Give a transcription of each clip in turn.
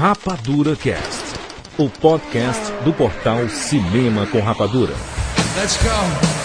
Rapadura Cast, o podcast do portal Cinema com Rapadura. Let's go.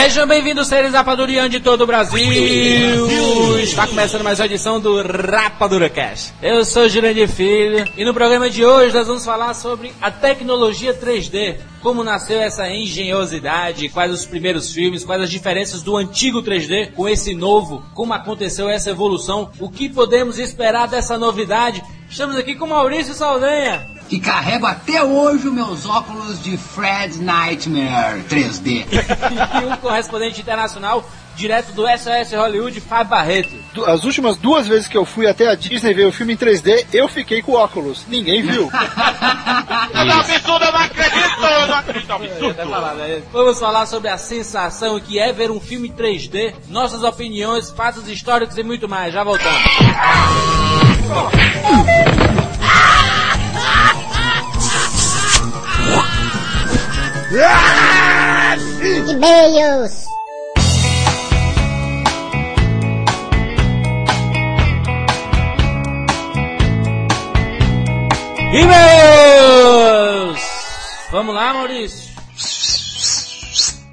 Sejam bem-vindos, seres Rapadurianos de todo o Brasil. Está começando mais uma edição do Rapadura Cast. Eu sou Jurandir Filho e no programa de hoje nós vamos falar sobre a tecnologia 3D. Como nasceu essa engenhosidade, quais os primeiros filmes, quais as diferenças do antigo 3D com esse novo, como aconteceu essa evolução, o que podemos esperar dessa novidade. Estamos aqui com Maurício Saldanha que carrego até hoje os meus óculos de Fred Nightmare 3D. e um correspondente internacional direto do SOS Hollywood, Fábio Barreto. As últimas duas vezes que eu fui até a Disney ver o filme em 3D, eu fiquei com óculos. Ninguém viu. É um absurdo, eu não acredito! Eu não acredito, é um absurdo! Falar, né? Vamos falar sobre a sensação que é ver um filme 3D, nossas opiniões, fatos históricos e muito mais. Já voltamos. E-mails. E-mails! Vamos lá, Maurício.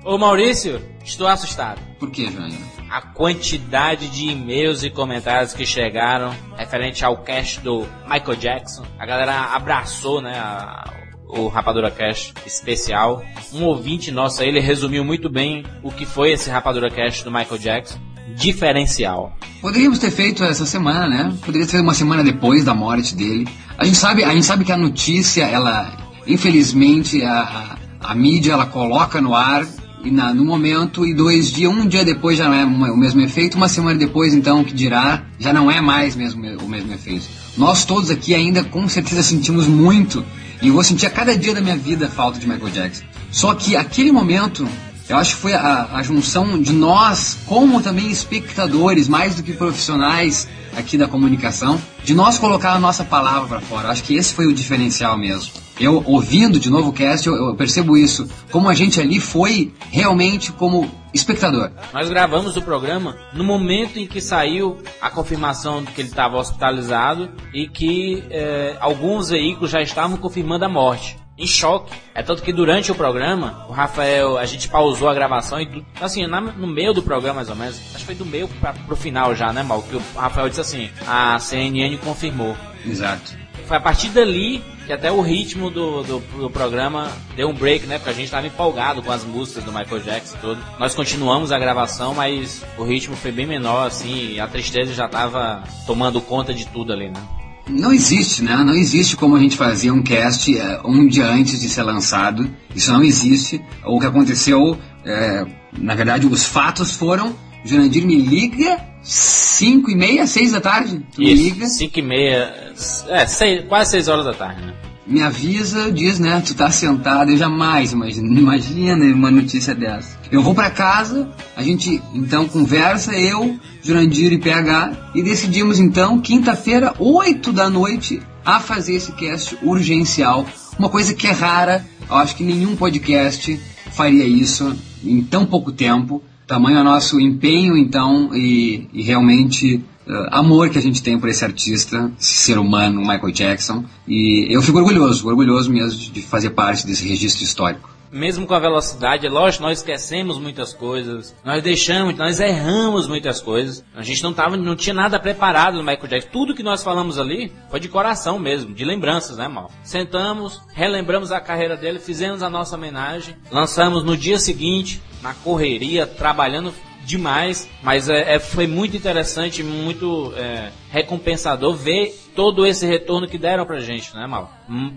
Ô Maurício, estou assustado. Por que, Jânio? A quantidade de e-mails e comentários que chegaram referente ao cast do Michael Jackson. A galera abraçou, né, a, o Rapadura Cast especial. Um ouvinte nosso aí, ele resumiu muito bem o que foi esse Rapadura Cast do Michael Jackson. Diferencial. Poderíamos ter feito essa semana, né? Poderia ser uma semana depois da morte dele. A gente sabe, a gente sabe que a notícia, ela, infelizmente, a, a mídia ela coloca no ar e na, no momento e dois dias, um dia depois já não é o mesmo efeito, uma semana depois então que dirá já não é mais mesmo o mesmo efeito. Nós todos aqui ainda com certeza sentimos muito e eu vou sentir a cada dia da minha vida a falta de Michael Jackson. Só que aquele momento, eu acho que foi a, a junção de nós, como também espectadores, mais do que profissionais aqui da comunicação, de nós colocar a nossa palavra para fora. Eu acho que esse foi o diferencial mesmo. Eu, ouvindo de novo o cast, eu, eu percebo isso. Como a gente ali foi realmente como espectador. Nós gravamos o programa no momento em que saiu a confirmação de que ele estava hospitalizado e que eh, alguns veículos já estavam confirmando a morte. Em choque. É tanto que durante o programa, o Rafael, a gente pausou a gravação e, assim, na, no meio do programa mais ou menos, acho que foi do meio pra, pro final já, né, Mal? Que o Rafael disse assim: a CNN confirmou. Exato. Foi a partir dali que até o ritmo do, do, do, programa deu um break, né? Porque a gente estava empolgado com as músicas do Michael Jackson e tudo. Nós continuamos a gravação, mas o ritmo foi bem menor, assim, e a tristeza já estava tomando conta de tudo ali, né? Não existe, né? Não existe como a gente fazia um cast é, um dia antes de ser lançado. Isso não existe. O que aconteceu, é, na verdade, os fatos foram. Jurandir me liga 5 e meia, 6 da tarde. Tu me liga. 5 e meia, é, seis, quase 6 horas da tarde, né? Me avisa, diz, né? Tu tá sentado, eu jamais imagino. Imagina uma notícia dessa. Eu vou para casa, a gente então conversa, eu, Jurandir e PH, e decidimos então, quinta-feira, 8 da noite, a fazer esse cast urgencial. Uma coisa que é rara, eu acho que nenhum podcast faria isso em tão pouco tempo. Tamanho é nosso empenho, então, e, e realmente uh, amor que a gente tem por esse artista, esse ser humano, Michael Jackson. E eu fico orgulhoso, orgulhoso mesmo de fazer parte desse registro histórico mesmo com a velocidade, é lógico, nós esquecemos muitas coisas, nós deixamos, nós erramos muitas coisas. A gente não tava, não tinha nada preparado no Michael Jackson. Tudo que nós falamos ali foi de coração mesmo, de lembranças, né, mal? Sentamos, relembramos a carreira dele, fizemos a nossa homenagem, lançamos no dia seguinte, na correria, trabalhando demais, mas é, é foi muito interessante, muito é, recompensador ver todo esse retorno que deram pra gente, né, Mal?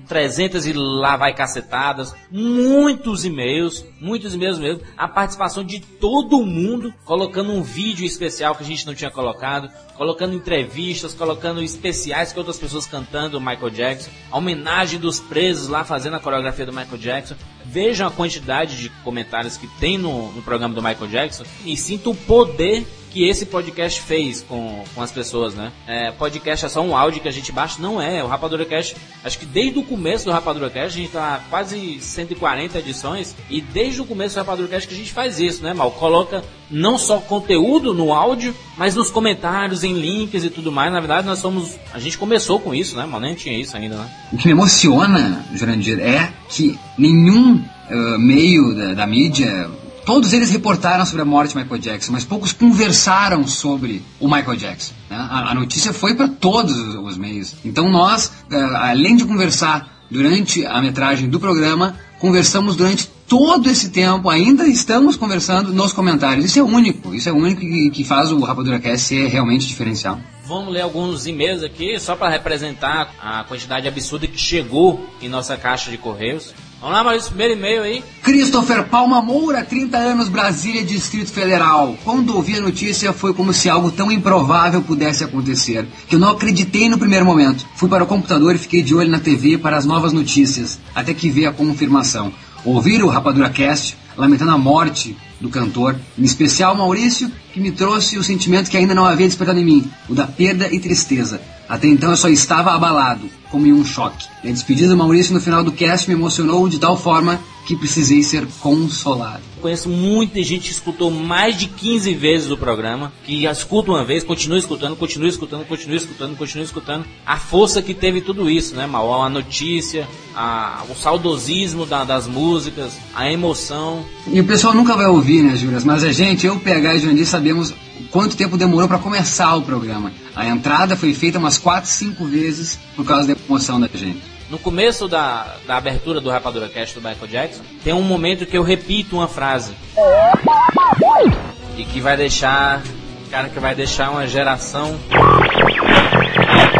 300 e lá vai cacetadas, muitos e-mails, muitos e-mails mesmo, a participação de todo mundo, colocando um vídeo especial que a gente não tinha colocado, colocando entrevistas, colocando especiais com outras pessoas cantando o Michael Jackson, a homenagem dos presos lá fazendo a coreografia do Michael Jackson. Vejam a quantidade de comentários que tem no, no programa do Michael Jackson e sinto o poder que esse podcast fez com, com as pessoas, né? É, podcast é só um áudio que a gente baixa? Não é. O Rapadura Cast, acho que desde o começo do Rapadura Cast, a gente tá quase 140 edições, e desde o começo do Rapadura Cast que a gente faz isso, né, Mal? Coloca não só conteúdo no áudio, mas nos comentários, em links e tudo mais. Na verdade, nós somos. A gente começou com isso, né, Mal? Nem tinha isso ainda, né? O que me emociona, Jurandir, é que nenhum uh, meio da, da mídia Todos eles reportaram sobre a morte de Michael Jackson, mas poucos conversaram sobre o Michael Jackson. Né? A, a, notícia foi para todos os, os, meios. Então nós, uh, além de conversar durante a metragem do programa, conversamos durante todo esse tempo, ainda estamos conversando nos comentários. Isso é único, isso é único que, que faz o Rapadura Cast ser realmente diferencial. Vamos ler alguns e-mails aqui, só para representar a quantidade absurda que chegou em nossa caixa de correios. Vamos lá, Maurício, primeiro e-mail aí. Christopher Palma Moura, 30 anos, Brasília, Distrito Federal. Quando ouvi a notícia, foi como se algo tão improvável pudesse acontecer, que eu não acreditei no primeiro momento. Fui para o computador e fiquei de olho na TV para as novas notícias, até que vi a confirmação. Ouvir o Rapadura Cast, lamentando a morte do cantor, em especial Maurício, que me trouxe o sentimento que ainda não havia despertado em mim, o da perda e tristeza. Até então eu só estava abalado, como em um choque. E a despedida do Maurício no final do cast me emocionou de tal forma que precisei ser consolado. Conheço muita gente que escutou mais de 15 vezes o programa, que escuta uma vez, continua escutando, continua escutando, continua escutando, continua escutando. A força que teve tudo isso, né, Mal? A notícia, a, o saudosismo da, das músicas, a emoção. E o pessoal nunca vai ouvir, né, Júlias? Mas a gente, eu, PH e Jandir, sabemos quanto tempo demorou para começar o programa. A entrada foi feita umas 4, 5 vezes por causa da emoção da gente. No começo da, da abertura do Rapadura Cast do Michael Jackson, tem um momento que eu repito uma frase. E que vai deixar. Cara, que vai deixar uma geração.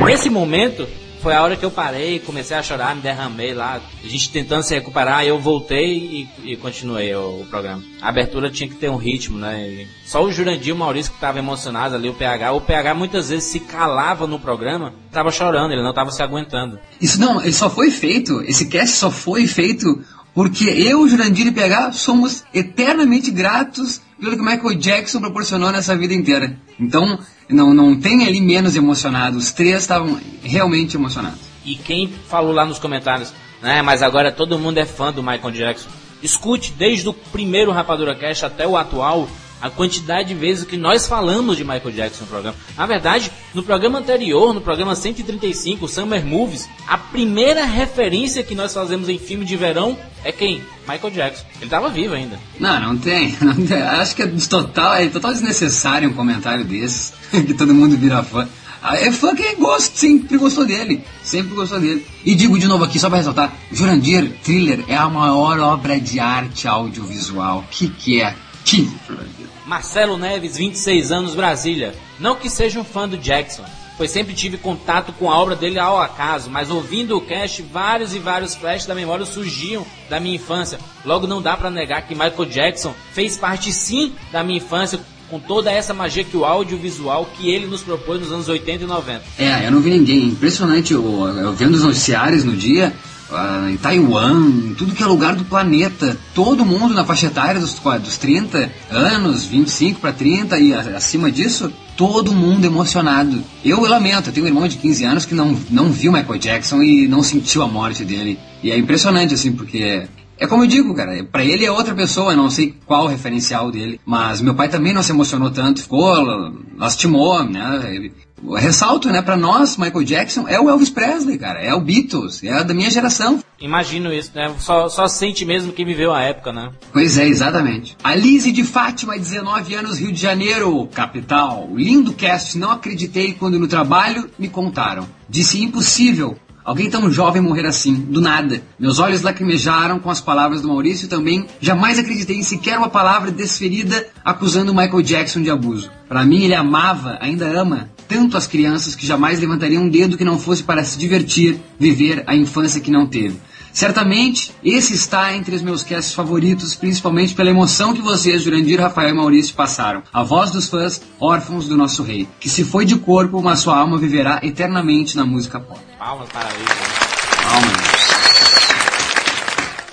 Nesse momento, foi a hora que eu parei, comecei a chorar, me derramei lá. A gente tentando se recuperar, eu voltei e, e continuei o, o, programa. A abertura tinha que ter um ritmo, né? Só o Jurandir e o Maurício que estavam emocionados ali, o PH. O PH muitas vezes se calava no programa, tava chorando, ele não tava se aguentando. Isso não, ele só foi feito, esse cast só foi feito porque eu, Jurandir e PH somos eternamente gratos pelo que Michael Jackson proporcionou nessa vida inteira. Então, não, não tem ali menos emocionado. Os três estavam realmente emocionados. E quem falou lá nos comentários, né? Mas agora todo mundo é fã do Michael Jackson. Escute desde o primeiro Rapadura Cash até o atual a quantidade de vezes que nós falamos de Michael Jackson no programa. Na verdade, no programa anterior, no programa 135, Summer Movies, a primeira referência que nós fazemos em filme de verão é quem? Michael Jackson. Ele estava vivo ainda. Não, não tem, não tem. Acho que é total, é total desnecessário um comentário desses, que todo mundo vira fã. Ah, é fã que gosta, sempre gostou dele. Sempre gostou dele. E digo de novo aqui, só para ressaltar: Jurandir Thriller é a maior obra de arte audiovisual. Que que é? Marcelo Neves, 26 anos, Brasília. Não que seja um fã do Jackson, pois sempre tive contato com a obra dele ao acaso, mas ouvindo o cast, vários e vários flashes da memória surgiam da minha infância. Logo não dá para negar que Michael Jackson fez parte sim da minha infância, com toda essa magia que o audiovisual que ele nos propôs nos anos 80 e 90. É, eu não vi ninguém. Impressionante, eu, eu vendo os noticiários no dia, em Taiwan, em tudo que é lugar do planeta. Todo mundo na faixa etária dos, dos 30 anos, 25 para 30 e acima disso, todo mundo emocionado. Eu, eu lamento, eu tenho um irmão de 15 anos que não, não viu Michael Jackson e não sentiu a morte dele. E é impressionante, assim, porque é como eu digo, cara, para ele é outra pessoa, não sei qual o referencial dele, mas meu pai também não se emocionou tanto, ficou, lastimou, né? Ressalto, né, para nós, Michael Jackson é o Elvis Presley, cara, é o Beatles, é da minha geração. Imagino isso, né? Só, só sente mesmo que viveu a época, né? Pois é, exatamente. Alice de Fátima, 19 anos, Rio de Janeiro, capital. Lindo cast, não acreditei quando no trabalho me contaram. Disse impossível, Alguém tão jovem morrer assim, do nada. Meus olhos lacrimejaram com as palavras do Maurício e também jamais acreditei em sequer uma palavra desferida acusando Michael Jackson de abuso. Para mim, ele amava, ainda ama, tanto as crianças que jamais levantariam um dedo que não fosse para se divertir, viver a infância que não teve. Certamente, esse está entre os meus casts favoritos, principalmente pela emoção que vocês, Jurandir, Rafael e Maurício, passaram. A voz dos fãs, órfãos do nosso rei, que se foi de corpo, mas sua alma viverá eternamente na música pop. Palmas para ele. Né? Palmas.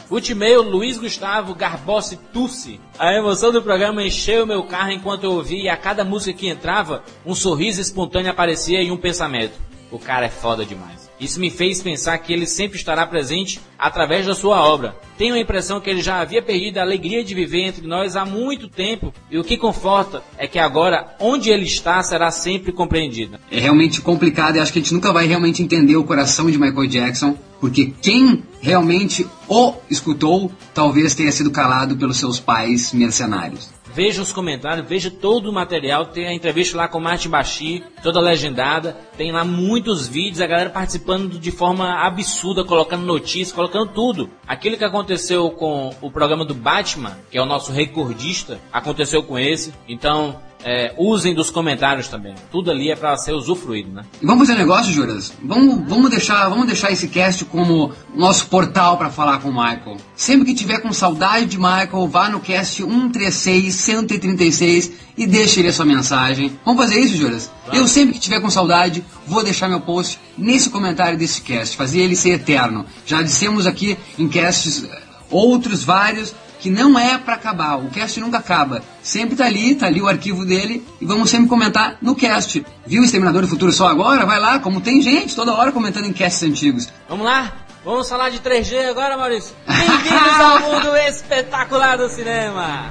Último e-mail, Luiz Gustavo Garbossi Tussi. A emoção do programa encheu meu carro enquanto eu ouvia e a cada música que entrava, um sorriso espontâneo aparecia e um pensamento. O cara é foda demais. Isso me fez pensar que ele sempre estará presente através da sua obra. Tenho a impressão que ele já havia perdido a alegria de viver entre nós há muito tempo, e o que conforta é que agora, onde ele está, será sempre compreendido. É realmente complicado e acho que a gente nunca vai realmente entender o coração de Michael Jackson, porque quem realmente o escutou talvez tenha sido calado pelos seus pais mercenários. Veja os comentários, veja todo o material. Tem a entrevista lá com o Martin Bachi, toda legendada. Tem lá muitos vídeos, a galera participando de forma absurda, colocando notícias, colocando tudo. Aquilo que aconteceu com o programa do Batman, que é o nosso recordista, aconteceu com esse. Então, é, usem dos comentários também. Tudo ali é para ser usufruído, né? E vamos fazer um negócio, Juras? Vamos, vamos, deixar, vamos deixar esse cast como nosso portal para falar com o Michael. Sempre que tiver com saudade de Michael, vá no cast 136, 136 e deixe ele a sua mensagem. Vamos fazer isso, Juras? Eu sempre que tiver com saudade, vou deixar meu post nesse comentário desse cast, fazer ele ser eterno. Já dissemos aqui em casts eh, outros vários que não é para acabar. O cast nunca acaba. Sempre tá ali, tá ali o arquivo dele e vamos sempre comentar no cast. Viu o Exterminador do Futuro só agora? Vai lá, como tem gente toda hora comentando em casts antigos. Vamos lá? Vamos falar de 3G agora, Maurício? Bem-vindos ao mundo espetacular do cinema!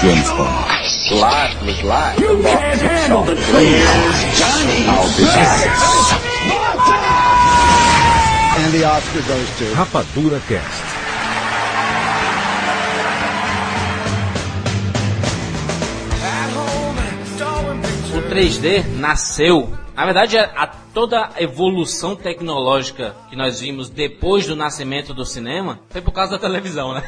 James Bond. Life was life. You can't handle the truth, Johnny. I'll be And the Oscar goes to... Rapadura Cast. O 3D nasceu. Na verdade, a, a toda a evolução tecnológica que nós vimos depois do nascimento do cinema foi por causa da televisão, né?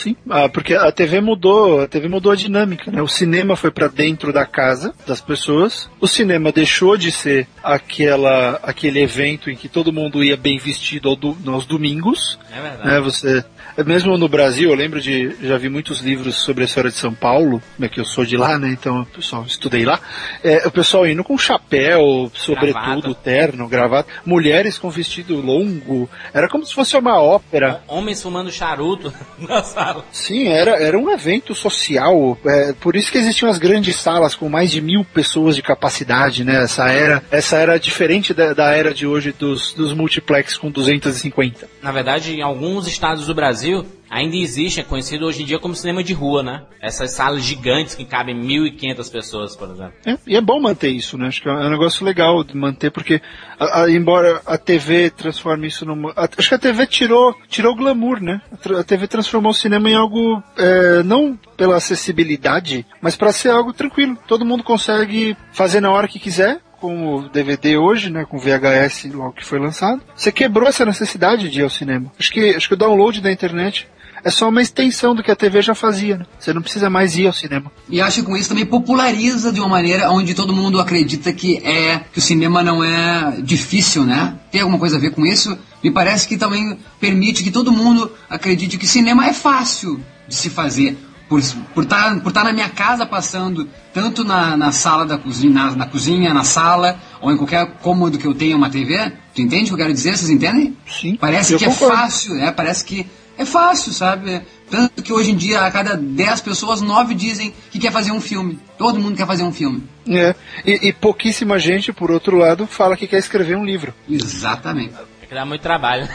Sim, ah, porque a TV mudou, a TV mudou a dinâmica, né? O cinema foi para dentro da casa das pessoas. O cinema deixou de ser aquela aquele evento em que todo mundo ia bem vestido ao do, aos domingos. É verdade. Né? Você mesmo no Brasil, eu lembro de já vi muitos livros sobre a história de São Paulo, né, que eu sou de lá, né? Então, pessoal, estudei lá. É, o pessoal indo com chapéu, sobretudo, terno, gravata, mulheres com vestido longo. Era como se fosse uma ópera. Homens fumando charuto na sala. Sim, era, era um evento social. É, por isso que existiam as grandes salas com mais de mil pessoas de capacidade, né? Essa era, essa era diferente da, da era de hoje dos, dos multiplex com 250. Na verdade, em alguns estados do Brasil ainda existe, é conhecido hoje em dia como cinema de rua, né? Essas salas gigantes que cabem 1.500 pessoas, por exemplo. É, e é bom manter isso, né? Acho que é um negócio legal de manter, porque a, a, embora a TV transforme isso numa. A, acho que a TV tirou, tirou o glamour, né? A, TV transformou o cinema em algo é, não pela acessibilidade, mas para ser algo tranquilo. Todo mundo consegue fazer na hora que quiser, com o DVD hoje, né, com o VHS logo que foi lançado, você quebrou essa necessidade de ir ao cinema. Acho que, acho que o download da internet é só uma extensão do que a TV já fazia, né? Você não precisa mais ir ao cinema. E acho que com isso também populariza de uma maneira onde todo mundo acredita que é que o cinema não é difícil, né? Tem alguma coisa a ver com isso? Me parece que também permite que todo mundo acredite que cinema é fácil de se fazer por estar por tá, por tá na minha casa passando, tanto na, na sala da cozinha, na, na, cozinha, na sala, ou em qualquer cômodo que eu tenha uma TV. Tu entende o que eu quero dizer? Vocês entendem? Sim. Parece que concordo. é fácil, é, parece que é fácil, sabe? Tanto que hoje em dia, a cada 10 pessoas, 9 dizem que quer fazer um filme. Todo mundo quer fazer um filme. É. E, e pouquíssima gente, por outro lado, fala que quer escrever um livro. Exatamente. É que dá muito trabalho.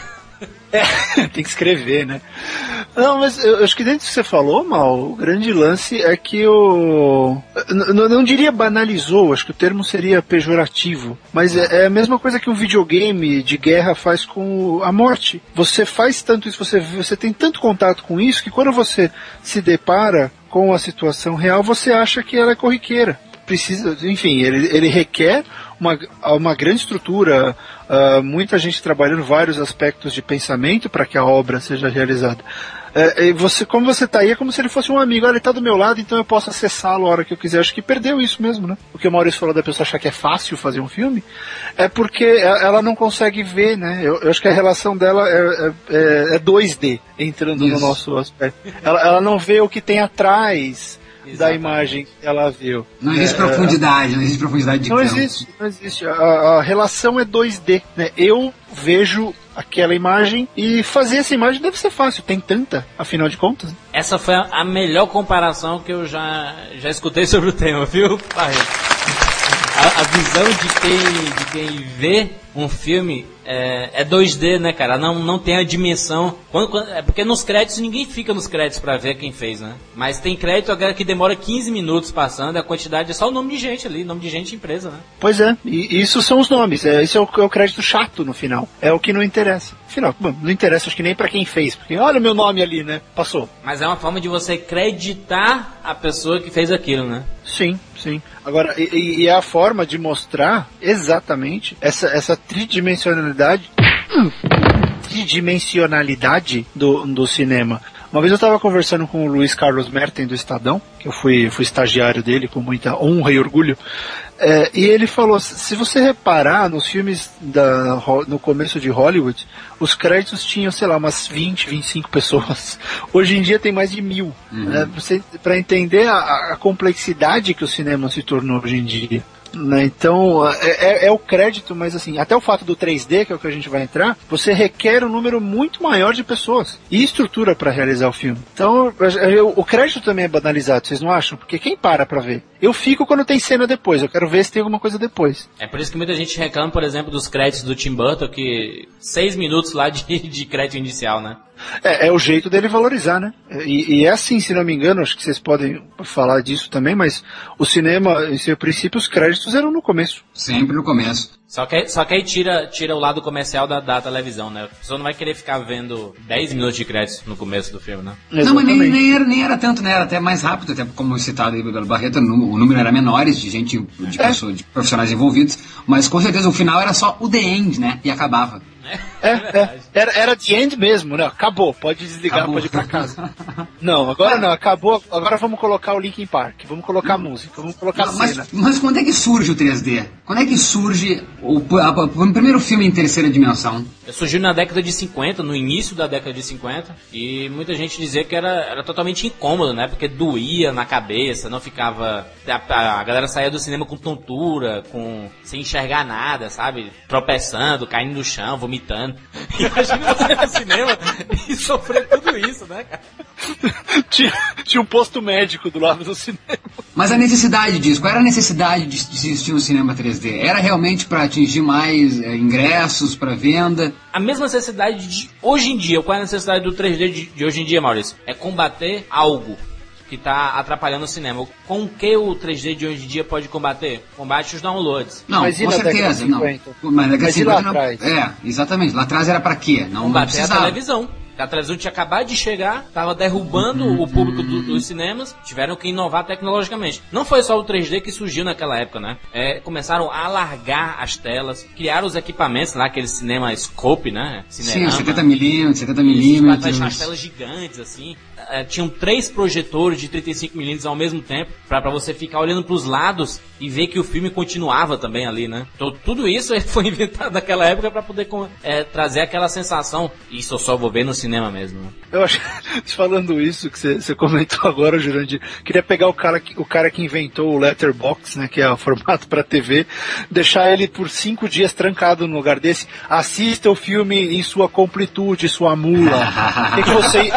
É, tem que escrever, né? Não, mas eu acho que dentro do que você falou, Mal, o grande lance é que o. Não, não diria banalizou, acho que o termo seria pejorativo, mas é, é, a mesma coisa que um videogame de guerra faz com a morte. Você faz tanto isso, você, você tem tanto contato com isso, que quando você se depara com a situação real, você acha que ela é corriqueira. Precisa, enfim, ele, ele requer uma, uma grande estrutura, uh, muita gente trabalhando vários aspectos de pensamento para que a obra seja realizada. É, você, como você está aí, é como se ele fosse um amigo. Olha, ele está do meu lado, então eu posso acessá-lo a hora que eu quiser. Acho que perdeu isso mesmo, né? O que o Maurício falou da pessoa achar que é fácil fazer um filme, é porque ela não consegue ver, né? Eu, eu acho que a relação dela é, é, é 2D, entrando Isso. no nosso aspecto. Ela, ela não vê o que tem atrás da Exatamente. imagem que ela viu. Não existe É, profundidade, não existe profundidade de Não campo. existe, não existe. A, a relação é 2D, né? Eu vejo aquela imagem e fazer essa imagem deve ser fácil, tem tanta, afinal de contas. Essa foi a melhor comparação que eu já, já escutei sobre o tema, viu? A, a visão de quem, de quem vê um filme é, é 2D, né, cara? Não, não tem a dimensão. Quando, quando- é porque nos créditos ninguém fica nos créditos pra ver quem fez, né? Mas tem crédito agora que demora 15 minutos passando, a quantidade é só o nome de gente ali, nome de gente e empresa, né? Pois é, e isso são os nomes, é, isso é o, é o crédito chato no final, é o que não interessa. Afinal, bom, não interessa acho que nem pra quem fez, porque olha o meu nome ali, né? Passou. Mas é uma forma de você creditar a pessoa que fez aquilo, né? Sim, sim. Agora, e- e, e é a forma de mostrar exatamente essa, essa tridimensionalidade. tridimensionalidade do, do cinema. Uma vez eu estava conversando com o Luiz Carlos Merten do Estadão, que eu fui, fui estagiário dele com muita honra e orgulho, é, e ele falou: se você reparar nos filmes da, no começo de Hollywood, os créditos tinham, sei lá, umas 20, 25 pessoas. Hoje em dia tem mais de mil. né? Você- Pra entender a, a complexidade que o cinema se tornou hoje em dia. Né? Então, é, é- é o crédito, mas assim, até o fato do 3D, que é o que a gente vai entrar, você requer um número muito maior de pessoas e estrutura para realizar o filme. Então, o crédito também é banalizado, vocês não acham? Porque quem para pra ver? Eu fico quando tem cena depois, eu quero ver se tem alguma coisa depois. É por isso que muita gente reclama, por exemplo, dos créditos do Tim Burton, que seis minutos lá de, de crédito inicial, né? É, é o jeito dele valorizar, né? E, e é assim, se não me engano, acho que vocês podem falar disso também, mas o cinema, em seu princípio, os créditos eram no começo. Sempre no começo. Só que, só que aí tira, tira o lado comercial da, da televisão, né? A pessoa não vai querer ficar vendo 10 minutos de créditos no começo do filme, né? Não, mas nem, nem, era, nem era tanto, né? Era até mais rápido, até como citado aí pelo Barreto, o número era menores de gente, de, pessoa- de profissionais envolvidos, mas com certeza o final era só o The End, né? E acabava. É, é. Era, era the end mesmo, né? Acabou, pode desligar, Acabou. pode ir pra casa. Não, agora não, acabou. Agora vamos colocar o Linkin Park, vamos colocar música, vamos colocar Mas, cena. mas quando é que surge o 3D? Quando é que surge o, a- a- o primeiro filme em terceira dimensão? Surgiu na década de 50, no início da década de 50, e muita gente dizia que era, era totalmente incômodo, né? Porque doía na cabeça, não ficava. A, a galera saía do cinema com tontura, com sem enxergar nada, sabe? Tropeçando, caindo no chão, vomitando. Imagina você no cinema e sofrer tudo isso, né, cara? tinha, tinha um posto médico do lado do cinema. Mas a necessidade disso, qual era a necessidade de, de existir um cinema 3D? Era realmente para atingir mais eh, ingressos para venda? A mesma necessidade de hoje em dia, qual é a necessidade do 3D de, de hoje em dia, Maurício? É combater algo que está atrapalhando o cinema. Com o que o 3D de hoje em dia pode combater? Combate os downloads. Não, Mas com certeza, não. 50? Mas, Mas de e lá 50 não- atrás? É, exatamente. Lá atrás era para quê? Não, não combater a precisava. televisão. A televisão tinha acabado de chegar, estava derrubando o público do- dos cinemas, tiveram que inovar tecnologicamente. Não foi só o 3D que surgiu naquela época, né? É, começaram a alargar as telas, criaram os equipamentos lá, aquele cinema scope, né? Sim, Cinerama. 70 milímetros, 70 Isso, milímetros. as telas gigantes, assim. Eh, tinham três projetores de 35 milímetros ao mesmo tempo, pra pra você ficar olhando pros lados e ver que o filme continuava também ali, né? Então tudo isso foi inventado naquela época pra poder eh, trazer aquela sensação. Isso eu só vou ver no cinema mesmo. né? Eu acho, falando isso que você você comentou agora, Jurandir, queria pegar o cara, que, o cara que inventou o Letterbox, né, que é o formato para TV, deixar ele por cinco dias trancado no lugar desse, assista o filme em sua completude, sua mula. O que, que você,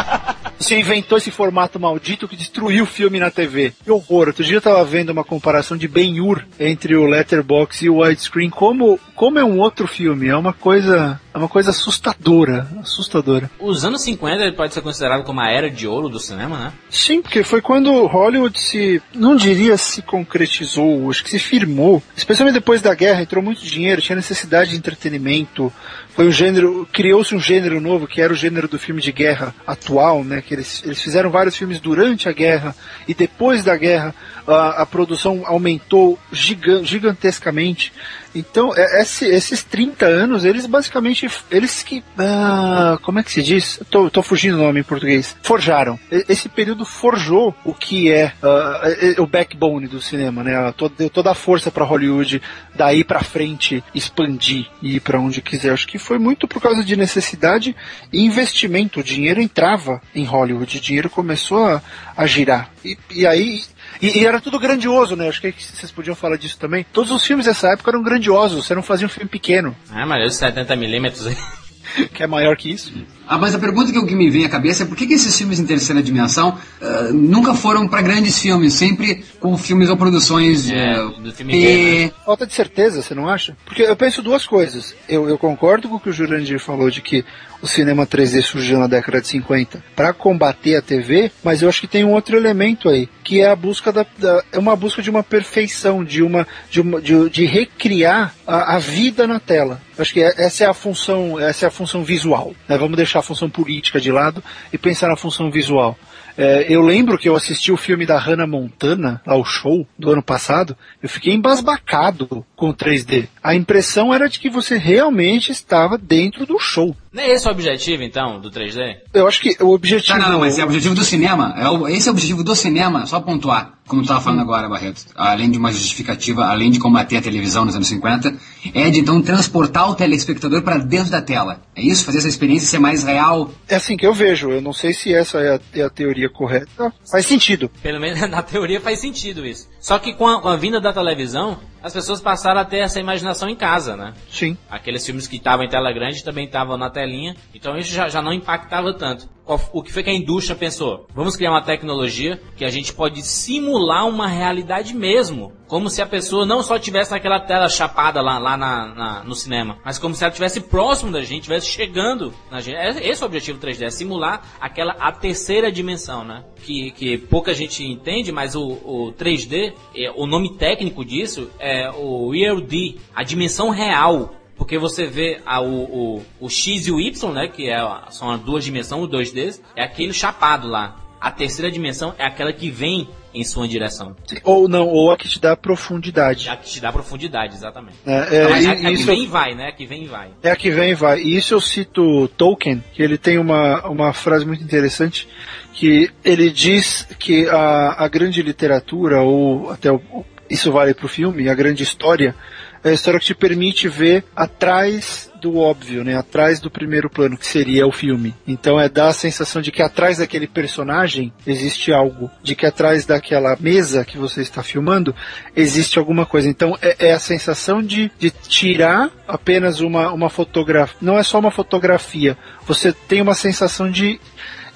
você inventou esse formato maldito que destruiu o filme na TV? Que horror! Outro dia eu tava vendo uma comparação de Ben-Hur entre o Letterbox e o widescreen, como, como é um outro filme, é uma coisa, é uma coisa assustadora, assustadora. Os anos 50 ele pode ser considerado como a era de ouro do cinema, né? Sim, porque foi quando Hollywood se, não diria se concretizou, acho que se firmou. Especialmente depois da guerra, entrou muito dinheiro, tinha necessidade de entretenimento. Foi um gênero, criou-se um gênero novo, que era o gênero do filme de guerra atual, né? Que eles, eles fizeram vários filmes durante a guerra e depois da guerra a, a produção aumentou gigan- gigantescamente. Então, é- esse- esses 30 anos, eles basicamente, eles que, ah, como é que se diz? Tô, tô fugindo do nome em português. Forjaram. Esse período forjou o que é é o backbone do cinema, né? Deu toda a força pra Hollywood daí pra frente expandir e ir pra onde quiser. Acho que foi muito por causa de necessidade e investimento. O dinheiro entrava em Hollywood, o dinheiro começou a, a girar. E, e aí e, e era tudo grandioso, né? Acho que vocês podiam falar disso também. Todos os filmes dessa época eram grandiosos, você não fazia um filme pequeno, Ah, mas os 70mm aí. que é maior que isso. Ah, mas a pergunta que, me vem à cabeça é por que, que esses filmes em terceira dimensão ah, nunca foram para grandes filmes, sempre com filmes ou produções É, eh, do filme B, né? Falta de certeza, você não acha? Porque eu penso duas coisas. Eu, eu concordo com o que o Jurandir falou de que o cinema 3D surgiu na década de 50 para combater a TV, mas eu acho que tem um outro elemento aí, que é a busca da, da- é uma busca de uma perfeição, de uma de, uma, de, de recriar a, a vida na tela. Eu Acho que é- essa é a função, essa é a função visual. né? Vamos deixar a função política de lado e pensar na função visual. É, eu lembro que eu assisti o filme da Hannah Montana, ao show do ano passado, eu fiquei embasbacado com o 3D. A impressão era de que você realmente estava dentro do show. Não é esse o objetivo, então, do 3D? Eu acho que o objetivo. Tá, não, não, mas é o objetivo do cinema. É o- esse é o objetivo do cinema, só pontuar, como tu estava falando agora, Barreto. Além de uma justificativa, além de combater a televisão nos anos 50, é de então transportar o telespectador para dentro da tela. É isso? Fazer essa experiência ser mais real. É assim que eu vejo. Eu não sei se essa é a, é a teoria correta. Faz sentido. Pelo menos na teoria faz sentido isso. Só que com a, com a vinda da televisão, as pessoas passaram a ter essa imaginação em casa, né? Sim. Aqueles filmes que estavam em tela grande também estavam na telinha, então isso já, já não impactava tanto. O que foi que a indústria pensou? Vamos criar uma tecnologia que a gente pode simular uma realidade mesmo. Como se a pessoa não só tivesse naquela tela chapada lá, lá na, na- no cinema, mas como se ela estivesse próximo da gente, estivesse chegando na gente. É- Esse é o objetivo do 3D, é simular aquela a terceira dimensão, né? Que, que pouca gente entende, mas o, o 3D, é, o nome técnico disso é o Real D, a dimensão real. Porque você vê a- o, o, o X e o Y, né? Que é, são as duas dimensões, os dois Ds, é aquele chapado lá. A terceira dimensão é aquela que vem em sua direção. Ou não, ou a que te dá profundidade. É a que te dá profundidade, exatamente. É, mas e- a, a que vem e vai, né? A que vem e vai. É a que vem e vai. E isso eu cito Tolkien, que ele tem uma, uma frase muito interessante, que ele diz que a, a grande literatura, ou até o, isso vale para o filme, a grande história, é a história que te permite ver atrás do óbvio, né? Atrás do primeiro plano, que seria o filme. Então é dar a sensação de que atrás daquele personagem existe algo, de que atrás daquela mesa que você está filmando existe alguma coisa. Então é, é a sensação de, de tirar apenas uma, uma fotografia. Não é só uma fotografia. Você tem uma sensação de,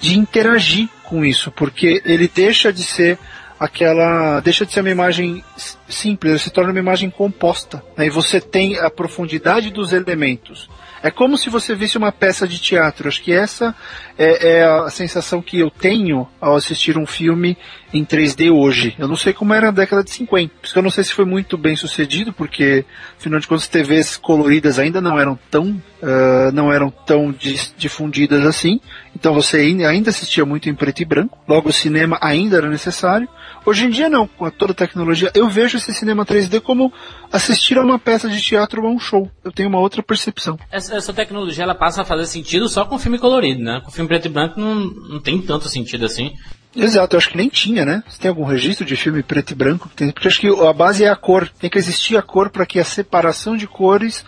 de interagir com isso, porque ele deixa de ser aquela deixa de ser uma imagem simples, se torna uma imagem composta. Né? E você tem a profundidade dos elementos. É como se você visse uma peça de teatro. Acho que essa é, é a sensação que eu tenho ao assistir um filme em 3D hoje. Eu não sei como era na década de 50. Por isso eu não sei se foi muito bem sucedido, porque, afinal de contas, TVs coloridas ainda não eram tão, ah, não eram tão difundidas assim. Então você ainda assistia muito em preto e branco. Logo, o cinema ainda era necessário. Hoje em dia não, com toda a tecnologia, eu vejo esse cinema 3D como assistir a uma peça de teatro ou a um show. Eu tenho uma outra percepção. Essa, essa tecnologia ela passa a fazer sentido só com filme colorido, né? Com filme preto e branco não, não tem tanto sentido assim. Exato, eu acho que nem tinha, né? Você tem algum registro de filme preto e branco? Porque acho que a base é a cor. Tem que existir a cor para que a separação de cores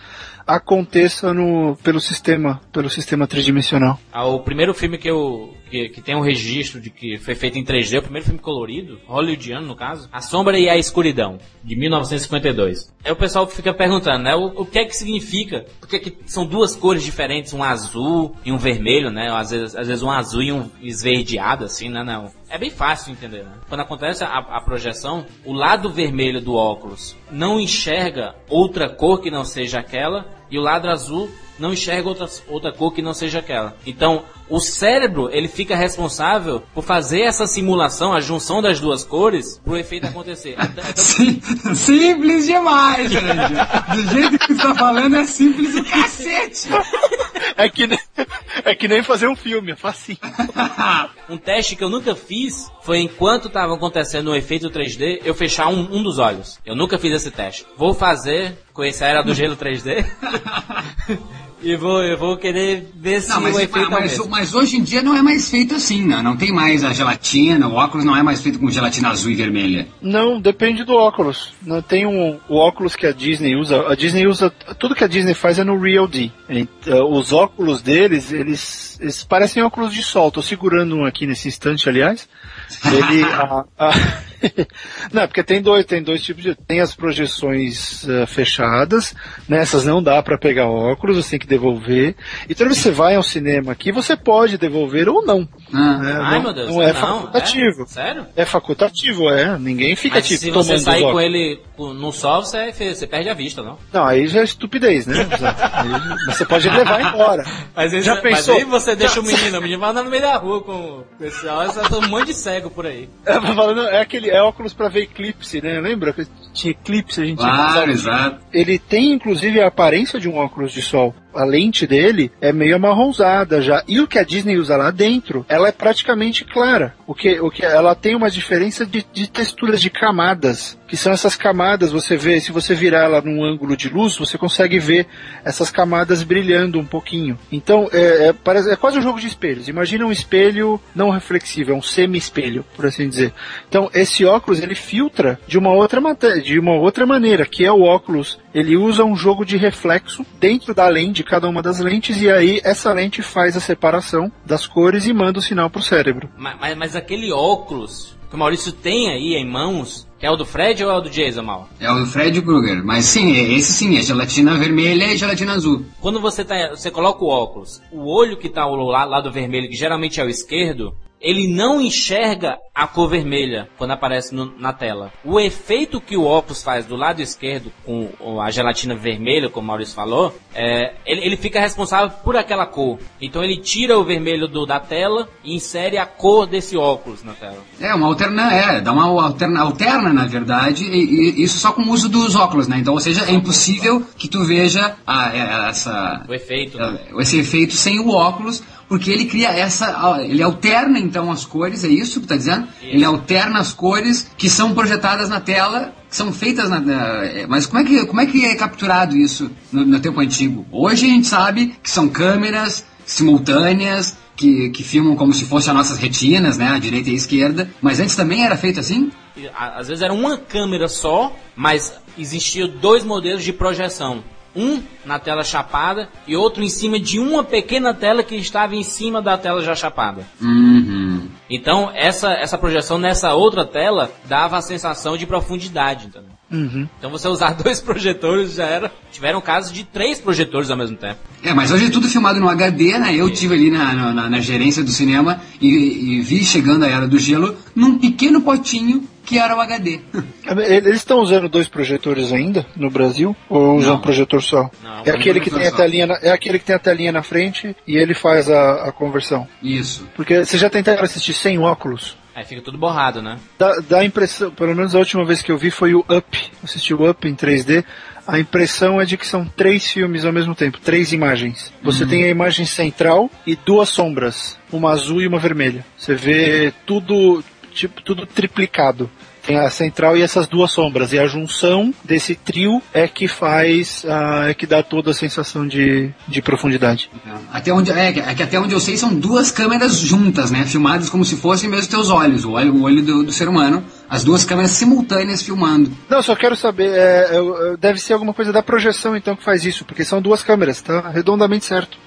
aconteça no, pelo sistema, pelo sistema tridimensional. Ah, O primeiro filme que eu que, que tem um registro de que foi feito em 3D, o primeiro filme colorido, hollywoodiano no caso, A Sombra e a Escuridão, de 1952. Aí o pessoal fica perguntando, né, o, o que é que significa? Porque que são duas cores diferentes, um azul e um vermelho, né? Às vezes, às vezes um azul e um esverdeado, assim, né? Não. É bem fácil de entender, né? Quando acontece a, a projeção, o lado vermelho do óculos não enxerga outra cor que não seja aquela, e o lado azul não enxerga outra, outra cor que não seja aquela. Então, o cérebro, ele fica responsável por fazer essa simulação, a junção das duas cores, pro efeito acontecer. Então, então, Sim- simples demais, Jurandir. Do jeito que você tá falando é simples de cacete. É que, nem, é que nem fazer um filme, é facinho. Um teste que eu nunca fiz foi enquanto estava acontecendo o efeito 3D, eu fechar um, um dos olhos. Eu nunca fiz esse teste. Vou fazer com esse era do gelo 3D. e vou, eu vou querer ver se Não, mas, o efeito é mas, mesmo. mas hoje em dia não é mais feito assim, né? Não tem mais a gelatina, o óculos não é mais feito com gelatina azul e vermelha. Não, depende do óculos. Não tem um o óculos que a Disney usa. A Disney usa tudo que a Disney faz é no Real D. Então, os óculos deles, eles, eles parecem óculos de sol. Tô segurando um aqui nesse instante, aliás. Ele, a- a- não, porque tem dois, tem dois tipos de, tem as projeções eh, fechadas, nessas não dá para pegar óculos, você tem que devolver. E toda vez que você vai ao cinema aqui, você pode devolver ou não. Ah, né? Ai, não, meu Deus. não é não, facultativo. É? Sério? É facultativo, é. Ninguém fica Mas tipo se você sair com ele no sol, você, você perde a vista, não? Não, aí já é estupidez, né? Aí você pode levar embora. Mas, aí- Já mas pensou? aí você deixa o menino, o menino vai andar no meio da rua com com esse óculos, você tem um monte de cego por aí. É, mas falando, é aquele é óculos pra ver eclipse, né? Lembra que tinha eclipse, a gente o- exato. Ele tem inclusive a aparência de um óculos de sol. A lente dele é meio amarronzada já. E o que a Disney usa lá dentro, ela é praticamente clara. O que, o que ela tem uma diferença de, de texturas de camadas, que são essas camadas. Você vê, se você virar ela num ângulo de luz, você consegue ver essas camadas brilhando um pouquinho. Então é, é, parece, é quase um jogo de espelhos. Imagina um espelho não reflexivo, é um semi-espelho, por assim dizer. Então esse óculos ele filtra de uma outra de uma outra maneira, que é o óculos. Ele usa um jogo de reflexo dentro da lente, de cada uma das lentes, e aí essa lente faz a separação das cores e manda o sinal pro cérebro. Mas, mas, mas aquele óculos que o Maurício tem aí em mãos, é o do Fred ou é o do Jason, Mal? É o do Fred Krueger. Mas sim, é- esse sim, é gelatina vermelha e gelatina azul. Quando você, tá, você coloca o óculos, o olho que está ao la- lado vermelho, que geralmente é o esquerdo, ele não enxerga a cor vermelha quando aparece no- na tela. O efeito que o óculos faz do lado esquerdo com a gelatina vermelha, como o Maurício falou, é, ele, ele fica responsável por aquela cor. Então ele tira o vermelho do- da tela e insere a cor desse óculos na tela. É, uma alterna, é, dá uma alterna, alterna na verdade, e, e isso só com o uso dos óculos, né? Então, ou seja, é impossível que tu veja a, é, essa, O efeito. né? é, esse efeito sem o óculos, porque ele cria essa, ele alterna então as cores, é isso que tá dizendo? Ele alterna as cores que são projetadas na tela, que são feitas na, na- é, mas como é que como é que é capturado isso no, no tempo antigo? Hoje a gente sabe que são câmeras simultâneas que, que filmam como se fossem as nossas retinas, né, a direita e a esquerda, mas antes também era feito assim? Às vezes era uma câmera só, mas existiam dois modelos de projeção. Um na tela chapada e outro em cima de uma pequena tela que estava em cima da tela já chapada. Uhum. Então, essa, essa projeção nessa outra tela dava a sensação de profundidade. Entendeu? Uhum. Então, você usar dois projetores já era. Tiveram casos de três projetores ao mesmo tempo. É, mas hoje é tudo filmado no HD, né? Eu tive ali na, na- na- gerência do cinema e, e vi chegando a Era do Gelo num pequeno potinho que era o HD. Eles estão usando dois projetores ainda no Brasil? Ou usam um projetor só? Não, é, aquele que tem a telinha na, é aquele que tem a telinha na frente e ele faz a, a conversão. Isso. Porque vocês já tentaram assistir sem óculos? Aí fica tudo borrado, né? Dá, dá a impressão, pelo menos a última vez que eu vi foi o Up. Assisti o Up em 3D. A impressão é de que são três filmes ao mesmo tempo, três imagens. Você tem a imagem central e duas sombras, uma azul e uma vermelha. Você vê tudo, tipo, tudo triplicado. Tem a central e essas duas sombras. E a junção desse trio é que faz, ah, é que dá toda a sensação de, de profundidade. Até onde, é, é que até onde eu sei são duas câmeras juntas, né? Filmadas como se fossem mesmo teus olhos, o olho, o olho do, do ser humano. As duas câmeras simultâneas filmando. Não, só quero saber, é, é, é, deve ser alguma coisa da projeção então que faz isso, porque são duas câmeras, tá redondamente certo.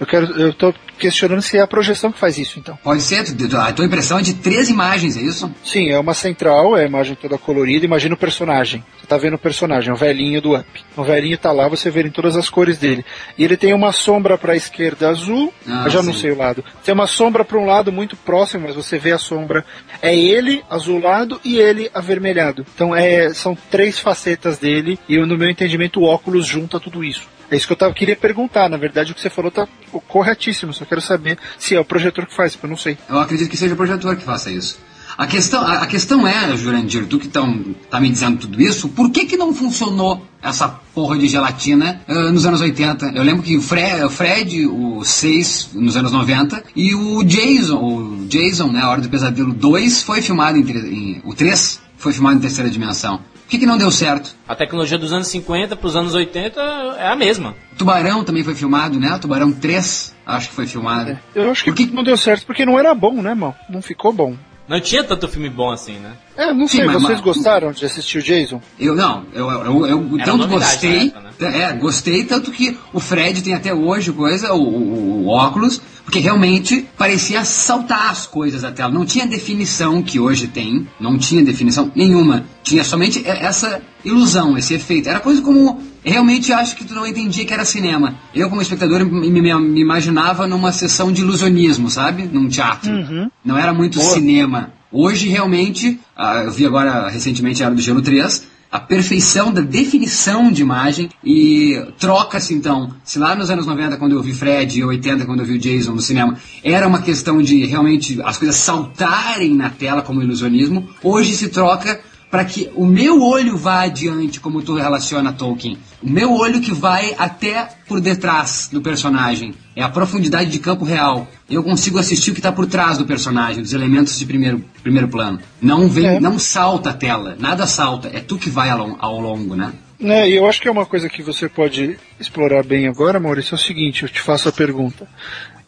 Eu quero, eu tô questionando se é a projeção que faz isso então. Pode ser, a tua impressão é de três imagens, é isso? Sim, é uma central, é a imagem toda colorida, imagina o personagem. Você tá vendo o personagem, o velhinho do Up. O velhinho tá lá, você vê em todas as cores dele. E ele tem uma sombra para a esquerda azul, Ah, eu já não sim. sei o lado. Tem uma sombra para um lado muito próximo, mas você vê a sombra. É ele azulado e ele avermelhado. Então é, são três facetas dele e no meu entendimento o óculos junta tudo isso. É isso que eu tava, queria perguntar. Na verdade, o que você falou tá corretíssimo. Só quero saber se é o projetor que faz, porque eu não sei. Eu acredito que seja o projetor que faça isso. A questão, a, a questão é, Jurandir, tu que tão, tá me dizendo tudo isso, por que que não funcionou essa porra de gelatina uh, nos anos 80? Eu lembro que o Fred, o, Fred, o 6 nos anos 90 e o Jason, o Jason, né, a Hora do Pesadelo 2 foi filmado em, em o 3 foi filmado em terceira dimensão. Por que, que não deu certo? A tecnologia dos anos 50 para os anos 80 é a mesma. Tubarão também foi filmado, né? Tubarão 3, acho que foi filmado. É. Eu acho que, que não deu certo porque não era bom, né, mal? Não ficou bom. Não tinha tanto filme bom assim, né? É, não Sim, sei, mas, vocês mas, gostaram de assistir o Jason? Eu não, eu, eu, eu tanto gostei, época, né? é, gostei, tanto que o Fred tem até hoje coisa, o, o, o óculos, porque realmente parecia saltar as coisas da tela. Não tinha definição que hoje tem, não tinha definição nenhuma. Tinha somente essa ilusão, esse efeito. Era coisa como. Realmente acho que tu não entendia que era cinema. Eu, como espectador, me, me, me imaginava numa sessão de ilusionismo, sabe? Num teatro. Uhum. Não era muito Boa. cinema. Hoje, realmente, eu vi agora recentemente a Era do Gelo 3, a perfeição da definição de imagem e troca-se então. Se lá nos anos 90, quando eu vi Fred, e 80, quando eu vi o Jason no cinema, era uma questão de realmente as coisas saltarem na tela como ilusionismo, hoje se troca para que o meu olho vá adiante, como tu relaciona Tolkien. O meu olho que vai até por detrás do personagem. É a profundidade de campo real. Eu consigo assistir o que está por trás do personagem, dos elementos de primeiro, primeiro plano. Não vem, é. não salta a tela, nada salta. É tu que vai ao, ao longo, né? É, e eu acho que é uma coisa que você pode explorar bem agora, Maurício, é o seguinte, eu te faço a pergunta.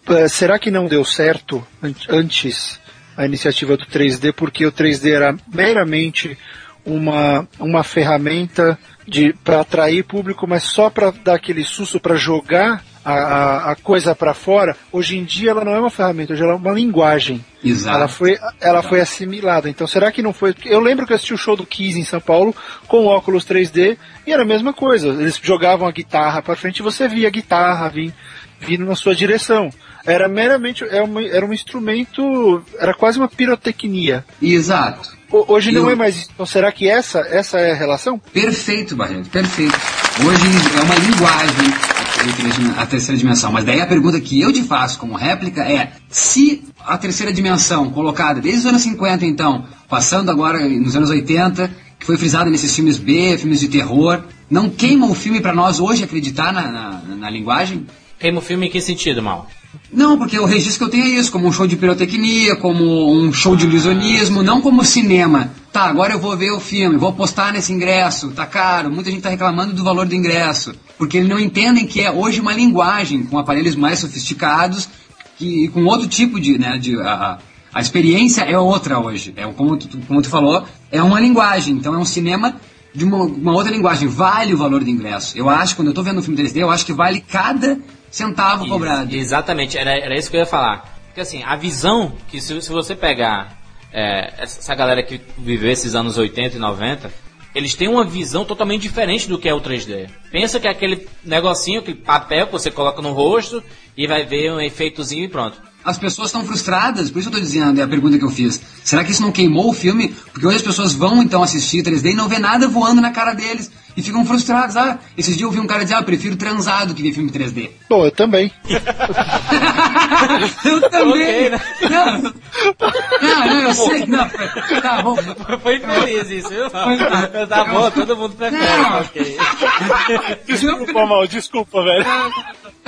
Uh, será que não deu certo antes a iniciativa do 3D, porque o 3D era meramente uma, uma ferramenta para atrair público, mas só para dar aquele susto, para jogar a, a, coisa para fora. Hoje em dia ela não é uma ferramenta, hoje ela é uma linguagem. Exato. Ela foi, ela foi assimilada. Então será que não foi? Eu lembro que eu assisti o show do Kiss em São Paulo com óculos 3D e era a mesma coisa. Eles jogavam a guitarra para frente e você via a guitarra vir, vindo na sua direção. Era meramente era, uma, era um instrumento, era quase uma pirotecnia. Exato. O, hoje não é mais. Então será que essa, essa é a relação? Perfeito, Barreto, perfeito. Hoje é uma linguagem a terceira dimensão. Mas daí a pergunta que eu te faço como réplica é: se a terceira dimensão, colocada desde os anos 50, então, passando agora nos anos 80, que foi frisada nesses filmes B, filmes de terror, não queima o filme para nós hoje acreditar na, na, na linguagem? Queima o filme em que sentido, Mal? Não, porque o registro que eu tenho é isso, como um show de pirotecnia, como um show de ilusionismo, não como cinema. Tá, agora eu vou ver o filme, vou apostar nesse ingresso, tá caro, muita gente tá reclamando do valor do ingresso, porque eles não entendem que é hoje uma linguagem com aparelhos mais sofisticados e com outro tipo de, né, de a, a experiência é outra hoje. É como tu, como tu falou, é uma linguagem, então é um cinema de uma, uma outra linguagem, vale o valor do ingresso. Eu acho, quando eu estou vendo um filme 3D, eu acho que vale cada centavo cobrado. Exatamente, era, era isso que eu ia falar. Porque assim, a visão que se, se você pegar é, essa galera que viveu esses anos 80 e 90, eles têm uma visão totalmente diferente do que é o 3D. Pensa que é aquele negocinho, aquele papel que você coloca no rosto e vai ver um efeitozinho e pronto as pessoas estão frustradas, por isso eu estou dizendo, é a pergunta que eu fiz. Será que isso não queimou o filme? Porque hoje as pessoas vão então assistir 3D e não vê nada voando na cara deles. E ficam frustrados. Ah, esses dias eu vi um cara dizer, ah, eu prefiro transar do que ver filme 3D. Bom, eu também. eu também. Okay, né? não, não, não, eu sei. Não, tá bom. Foi feliz isso, viu? Tá bom, todo mundo prefere. Não. Ok. Desculpa, mal, desculpa, velho.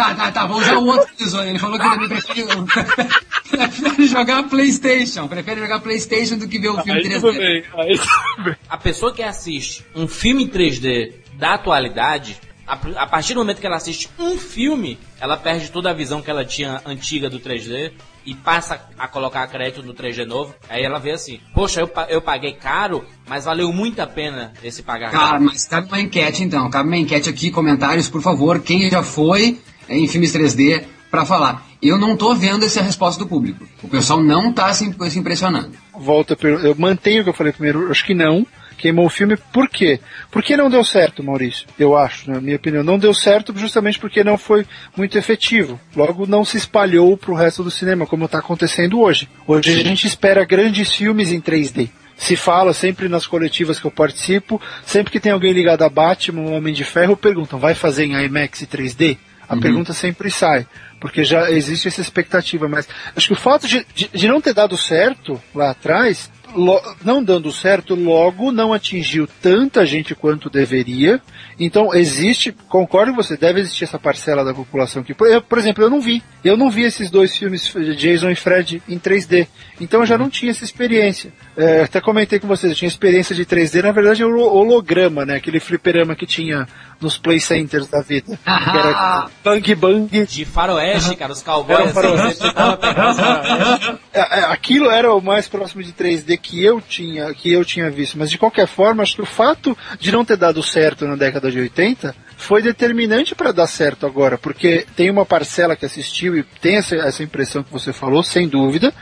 Tá, tá, tá, vou usar o outro tesouro. Ele falou que ele prefere, prefere jogar Playstation. Prefere jogar Playstation do que ver o filme Aí 3D. Bem. Aí bem. A pessoa que assiste um filme 3D da atualidade, a, a, partir do momento que ela assiste um filme, ela perde toda a visão que ela tinha antiga do 3D e passa a colocar crédito no 3D novo. Aí ela vê assim: Poxa, eu, eu paguei caro, mas valeu muito a pena esse pagar caro. Cara, mas cabe uma enquete então. Cabe uma enquete aqui, comentários, por favor. Quem já foi em filmes 3D para falar. Eu não tô vendo essa resposta do público. O pessoal não tá se, impressionando. Volta, eu mantenho o que eu falei primeiro, acho que não. Queimou o filme, por quê? Porque não deu certo, Maurício, eu acho, na minha opinião. Não deu certo justamente porque não foi muito efetivo. Logo, não se espalhou pro resto do cinema, como está acontecendo hoje. Hoje a gente espera grandes filmes em 3D se fala sempre nas coletivas que eu participo, sempre que tem alguém ligado a Batman ou Homem de Ferro, perguntam, vai fazer em IMAX e 3D? A uhum. pergunta sempre sai, porque já existe essa expectativa, mas acho que o fato de, de, de, não ter dado certo lá atrás, lo- não dando certo, logo não atingiu tanta gente quanto deveria. Então existe, concordo com você, deve existir essa parcela da população que, por, eu, por exemplo, eu não vi. Eu não vi esses dois filmes, Jason e Fred, em 3D. Então eu já não tinha essa experiência. É, até comentei com vocês, eu tinha experiência de 3D, na verdade é o holograma, né? Aquele fliperama que tinha nos play centers da vida. que era bang bang. De faroeste, cara, os cowboys. É, é, Aquilo era o mais próximo de 3D que eu tinha, que eu tinha visto, mas de qualquer forma, acho que o fato de não ter dado certo na década de 80 foi determinante para dar certo agora, porque tem uma parcela que assistiu e tem essa, essa impressão que você falou, sem dúvida.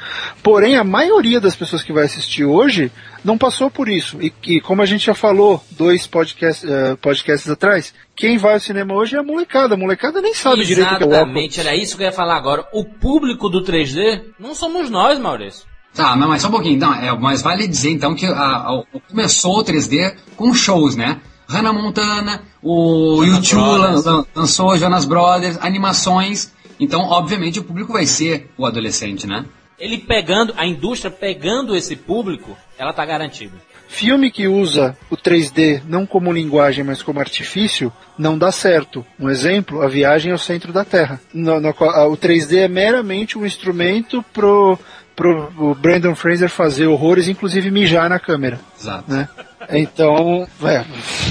Porém, a maioria das pessoas que vai assistir hoje não passou por isso. E que, como a gente já falou dois podcasts, eh, podcasts atrás, quem vai ao cinema hoje é a molecada. A molecada nem sabe direito o que é o. Exatamente, era isso que eu ia falar agora. O público do 3D não somos nós, Maurício. Tá, não, mas só um pouquinho. Então, é, mas vale dizer então que a- a- o- começou o 3D com shows, né? Hannah Montana, o YouTube Brothers. lan- lan- lançou Jonas Brothers, animações. Então, obviamente, o público vai ser o adolescente, né? Ele pegando, a indústria pegando esse público, ela tá garantida. Filme que usa o 3D não como linguagem, mas como artifício, não dá certo. Um exemplo, a viagem ao centro da Terra. No- no a- o 3D é meramente um instrumento pro, pro o Brandon Fraser fazer horrores, inclusive mijar na câmera. Exato. Né? Então, é,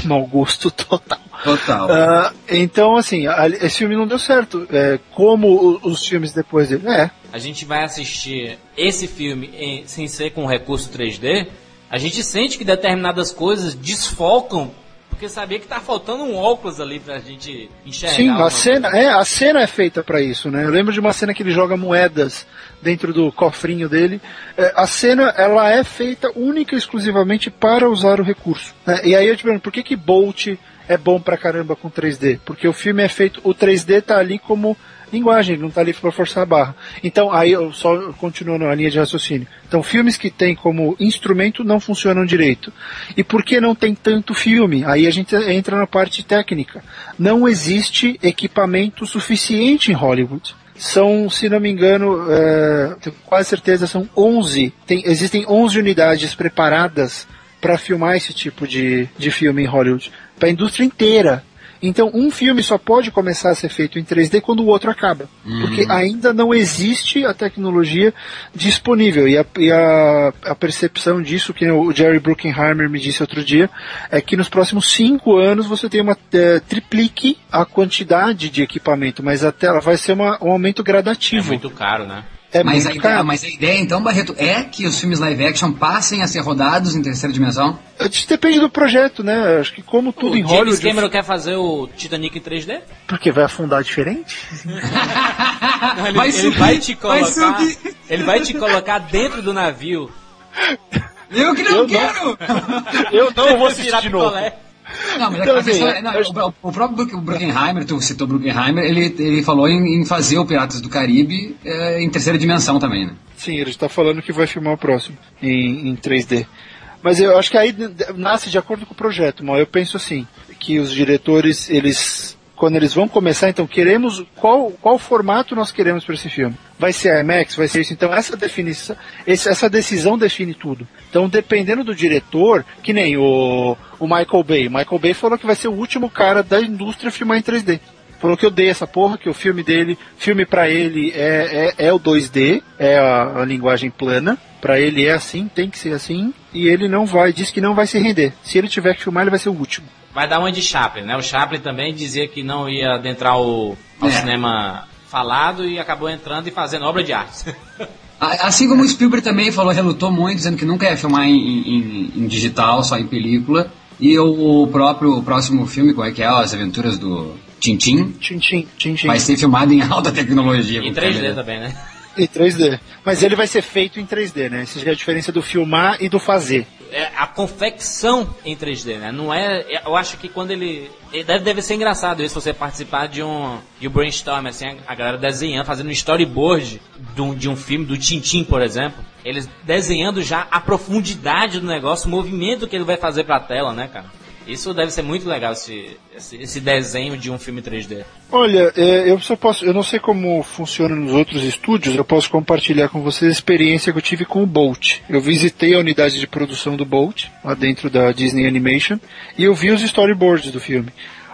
mau gosto total. Total. Ah, então, assim, a- esse filme não deu certo. É, como os filmes depois dele. É, A gente vai assistir esse filme em- sem ser com recurso 3D, a gente sente que determinadas coisas desfocam, porque sabia que tá faltando um óculos ali pra gente enxergar. Sim, a cena, é, a cena é feita pra isso, né? Eu lembro de uma cena que ele joga moedas dentro do cofrinho dele. É, a cena, ela é feita única e exclusivamente para usar o recurso. né? E aí eu te pergunto, por que que Bolt é bom pra caramba com 3D? Porque o filme é feito, o 3D tá ali como linguagem, ele não tá ali para forçar a barra. Então, aí eu só continuo na linha de raciocínio. Então, filmes que tem como instrumento não funcionam direito. E por que não tem tanto filme? Aí a gente entra na parte técnica. Não existe equipamento suficiente em Hollywood. São, se não me engano, é, tenho quase certeza, são 11. Tem, existem 11 unidades preparadas para filmar esse tipo de, de filme em Hollywood. Para a indústria inteira. Então, um filme só pode começar a ser feito em 3D quando o outro acaba. Porque ainda não existe a tecnologia disponível. E a, e a, a percepção disso, que o Jerry Bruckheimer me disse outro dia, é que nos próximos cinco anos você tem uma eh, triplique a quantidade de equipamento, mas a tela vai ser uma- um aumento É gradativo. muito caro, né? É mas, a ideia, mas a ideia, então, Barreto, é que os filmes live action passem a ser rodados em terceira dimensão? Isso depende do projeto, né? Acho que como tudo o em James Hollywood, Cameron quer fazer o Titanic em 3D? porque vai afundar diferente. Não, ele, Vai ele subir, vai te vai colocar. subir. ele vai te colocar dentro do navio. Eu que não Eu não. quero! Eu não vou assistir de novo. picolé. Não, mas Então, a assim, é- não, eu- o, o próprio Bruck- Bruckheimer, tu citou Bruckheimer, ele, ele falou em, em fazer o Piratas do Caribe eh, em terceira dimensão também, né? Sim, ele está falando que vai filmar o próximo em, em 3D. Mas eu acho que aí nasce de acordo com o projeto, mal. Eu penso assim, que os diretores, eles quando eles vão começar, então queremos qual qual formato nós queremos para esse filme? Vai ser IMAX, vai ser isso. Então essa definição, essa decisão define tudo. Então dependendo do diretor, que nem o, o Michael Bay, o Michael Bay falou que vai ser o último cara da indústria a filmar em 3D. Falou que eu dei essa porra, que o filme dele, filme pra ele é, é, é o 2D, é a, a linguagem plana. Pra ele é assim, tem que ser assim. E ele não vai, diz que não vai se render. Se ele tiver que filmar, ele vai ser o último. Vai dar uma de Chaplin, né? O Chaplin também dizia que não ia adentrar o, ao É. cinema falado e acabou entrando e fazendo obra de arte. Assim como o Spielberg também falou, relutou muito, dizendo que nunca ia filmar em, em- em digital, só em película. E o próprio o próximo filme, como é que é? As Aventuras do tchim, tchim, tchim. vai ser filmado em alta tecnologia. em com 3D câmera. também, né? Em 3D. Mas ele vai ser feito em 3D, né? Essa é a diferença do filmar e do fazer. É a confecção em 3D, né? Não é. Eu acho que quando ele. Deve, deve ser engraçado isso, você participar de um, de um brainstorm, assim, a, galera desenhando, fazendo um storyboard de um, de um filme, do Tintin, por exemplo. Eles desenhando já a profundidade do negócio, o movimento que ele vai fazer pra tela, né, cara? Isso deve ser muito legal, esse, esse, desenho de um filme 3D. Olha, é, eu só posso, eu não sei como funciona nos outros estúdios, eu posso compartilhar com vocês a experiência que eu tive com o Bolt. Eu visitei a unidade de produção do Bolt, lá dentro da Disney Animation, e eu vi os storyboards do filme.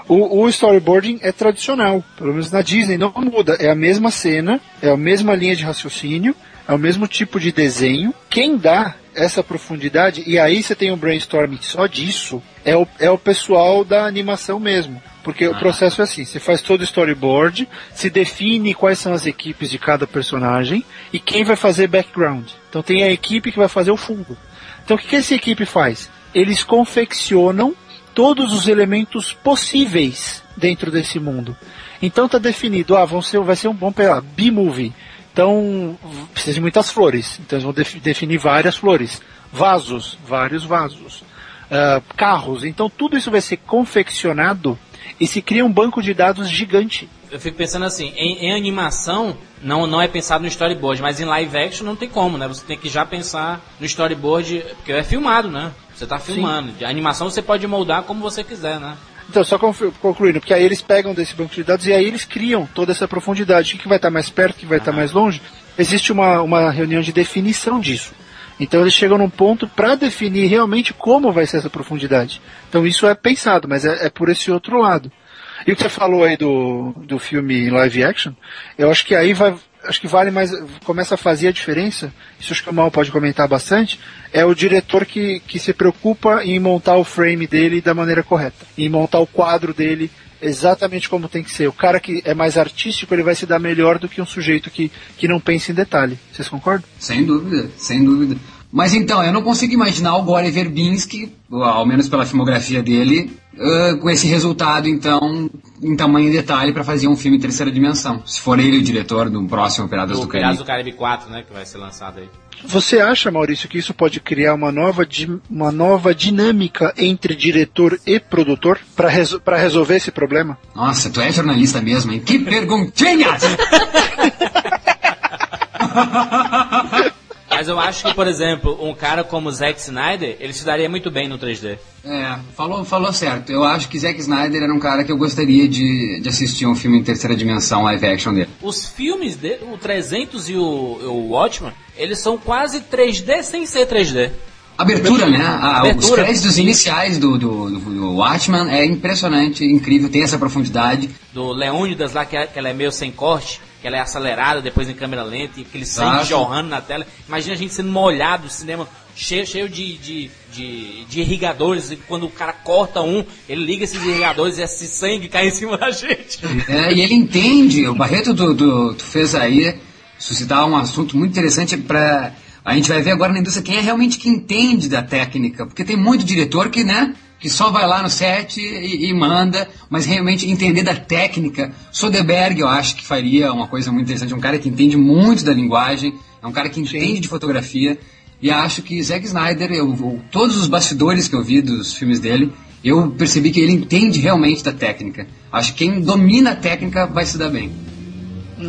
O, o storyboarding é tradicional, pelo menos na Disney não muda, é a mesma cena, é a mesma linha de raciocínio, é o mesmo tipo de desenho. Quem dá essa profundidade, e aí você tem um brainstorming só disso, é o, é o pessoal da animação mesmo. Porque o processo é assim, você faz todo o storyboard, se define quais são as equipes de cada personagem e quem vai fazer background. Então tem a equipe que vai fazer o fundo. Então o que, que essa equipe faz? Eles confeccionam todos os elementos possíveis dentro desse mundo. Então tá definido, ah, vão ser, vai ser um bom B-movie. Então precisa de muitas flores. Então eles vão def- definir várias flores. Vasos, vários vasos. Ah, carros. Então tudo isso vai ser confeccionado e se cria um banco de dados gigante. Eu fico pensando assim, em, em animação não, não é pensado no storyboard, mas em live action não tem como, né? Você tem que já pensar no storyboard, porque é filmado, né? Você tá filmando. A animação você pode moldar como você quiser, né? Então, só concluindo, porque aí eles pegam desse banco de dados e aí eles criam toda essa profundidade. O que, que vai estar mais perto, o que vai estar mais longe? Existe uma, uma reunião de definição disso. Então eles chegam num ponto para definir realmente como vai ser essa profundidade. Então isso é pensado, mas é, é por esse outro lado. E o que você falou aí do, do filme em live action, eu acho que aí vai, acho que vale mais, começa a fazer a diferença, isso acho que o Mal pode comentar bastante, é o diretor que, que se preocupa em montar o frame dele da maneira correta, em montar o quadro dele exatamente como tem que ser. O cara que é mais artístico, ele vai se dar melhor do que um sujeito que, que não pensa em detalhe. Vocês concordam? Sem dúvida, sem dúvida. Mas então, eu não consigo imaginar o Gore Verbinski, ao menos pela filmografia dele, uh, com esse resultado, então, em tamanho e detalhe, para fazer um filme em terceira dimensão. Se for ele o diretor do próximo Piratas do Piratas Caribe. do Caribe 4, né? Que vai ser lançado aí. Você acha, Maurício, que isso pode criar uma nova, di- uma nova dinâmica entre diretor e produtor para reso resolver esse problema? Nossa, tu é jornalista mesmo, hein? Que perguntinhas! Mas eu acho que, por exemplo, um cara como Zack Snyder, ele se daria muito bem no 3D. É, falou, falou certo. Eu acho que Zack Snyder era um cara que eu gostaria de, de assistir um filme em terceira dimensão live action dele. Os filmes dele, o 300 e o, o Watchmen, eles são quase 3D sem ser 3D. Abertura, né? A- Os Abertura. créditos iniciais do, do, do, do Watchman é impressionante, incrível, tem essa profundidade. Do Leônidas lá, que, é- que ela é meio sem corte, que ela é acelerada depois em câmera lenta, e aquele sangue Exato. jorrando na tela. Imagina a gente sendo molhado, cinema cheio, cheio de, de, de, de irrigadores, e quando o cara corta um, ele liga esses irrigadores e esse sangue cai em cima da gente. É, e ele entende, o Barreto, tu, tu, tu fez aí suscitar um assunto muito interessante para a gente vai ver agora na indústria quem é realmente que entende da técnica, porque tem muito diretor que, né, que só vai lá no set e, e manda, mas realmente entender da técnica. Soderbergh, eu acho que faria uma coisa muito interessante, um cara que entende muito da linguagem, é um cara que entende de fotografia, e acho que Zack Snyder, eu, eu- todos os bastidores que eu vi dos filmes dele, eu percebi que ele entende realmente da técnica. Acho que quem domina a técnica vai se dar bem.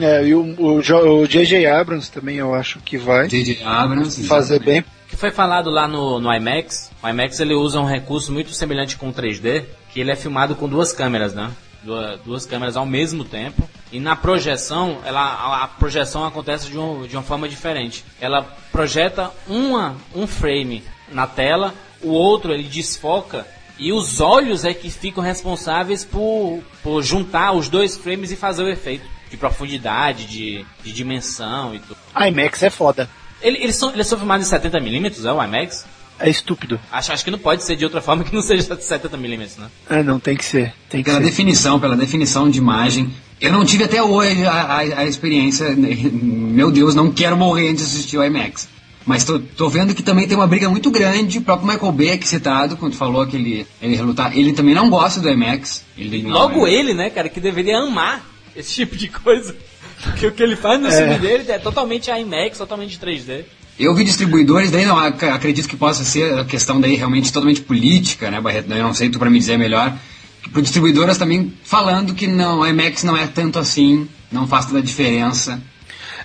É, e o, J.J. Abrams também eu acho que vai J.J. Abrams. fazer bem. que foi falado lá no, no IMAX. O IMAX ele usa um recurso muito semelhante com o 3D, que ele é filmado com duas câmeras, né? Duas, duas câmeras ao mesmo tempo. E na projeção, ela, a, a projeção acontece de, um, de uma forma diferente. Ela projeta uma, um frame na tela, o outro ele desfoca e os olhos é que ficam responsáveis por, por juntar os dois frames e fazer o efeito de profundidade, de, de dimensão e tudo. IMAX é foda. Ele- Eles são, eles são filmados em 70mm, é o IMAX? É estúpido. Acho, acho que não pode ser de outra forma que não seja 70mm, né? É, não, tem que ser. Tem que Pela ser. definição, pela definição de imagem. Eu não tive até hoje a, a, a experiência. Meu Deus, não quero morrer antes de assistir o IMAX. Mas tô, tô vendo que também tem uma briga muito grande. O próprio Michael Bay aqui citado, quando falou que ele, ele relutar, ele também não gosta do IMAX. Ele não- Logo ele, né, cara, que deveria amar esse tipo de coisa. Porque o que ele faz no filme dele é totalmente IMAX, totalmente 3D. Eu vi distribuidores, daí não ac- acredito que possa ser a questão daí realmente totalmente política, né, Barreto? Eu não sei tu para me dizer melhor. Por distribuidoras também falando que não, a IMAX não é tanto assim, não faz toda a diferença.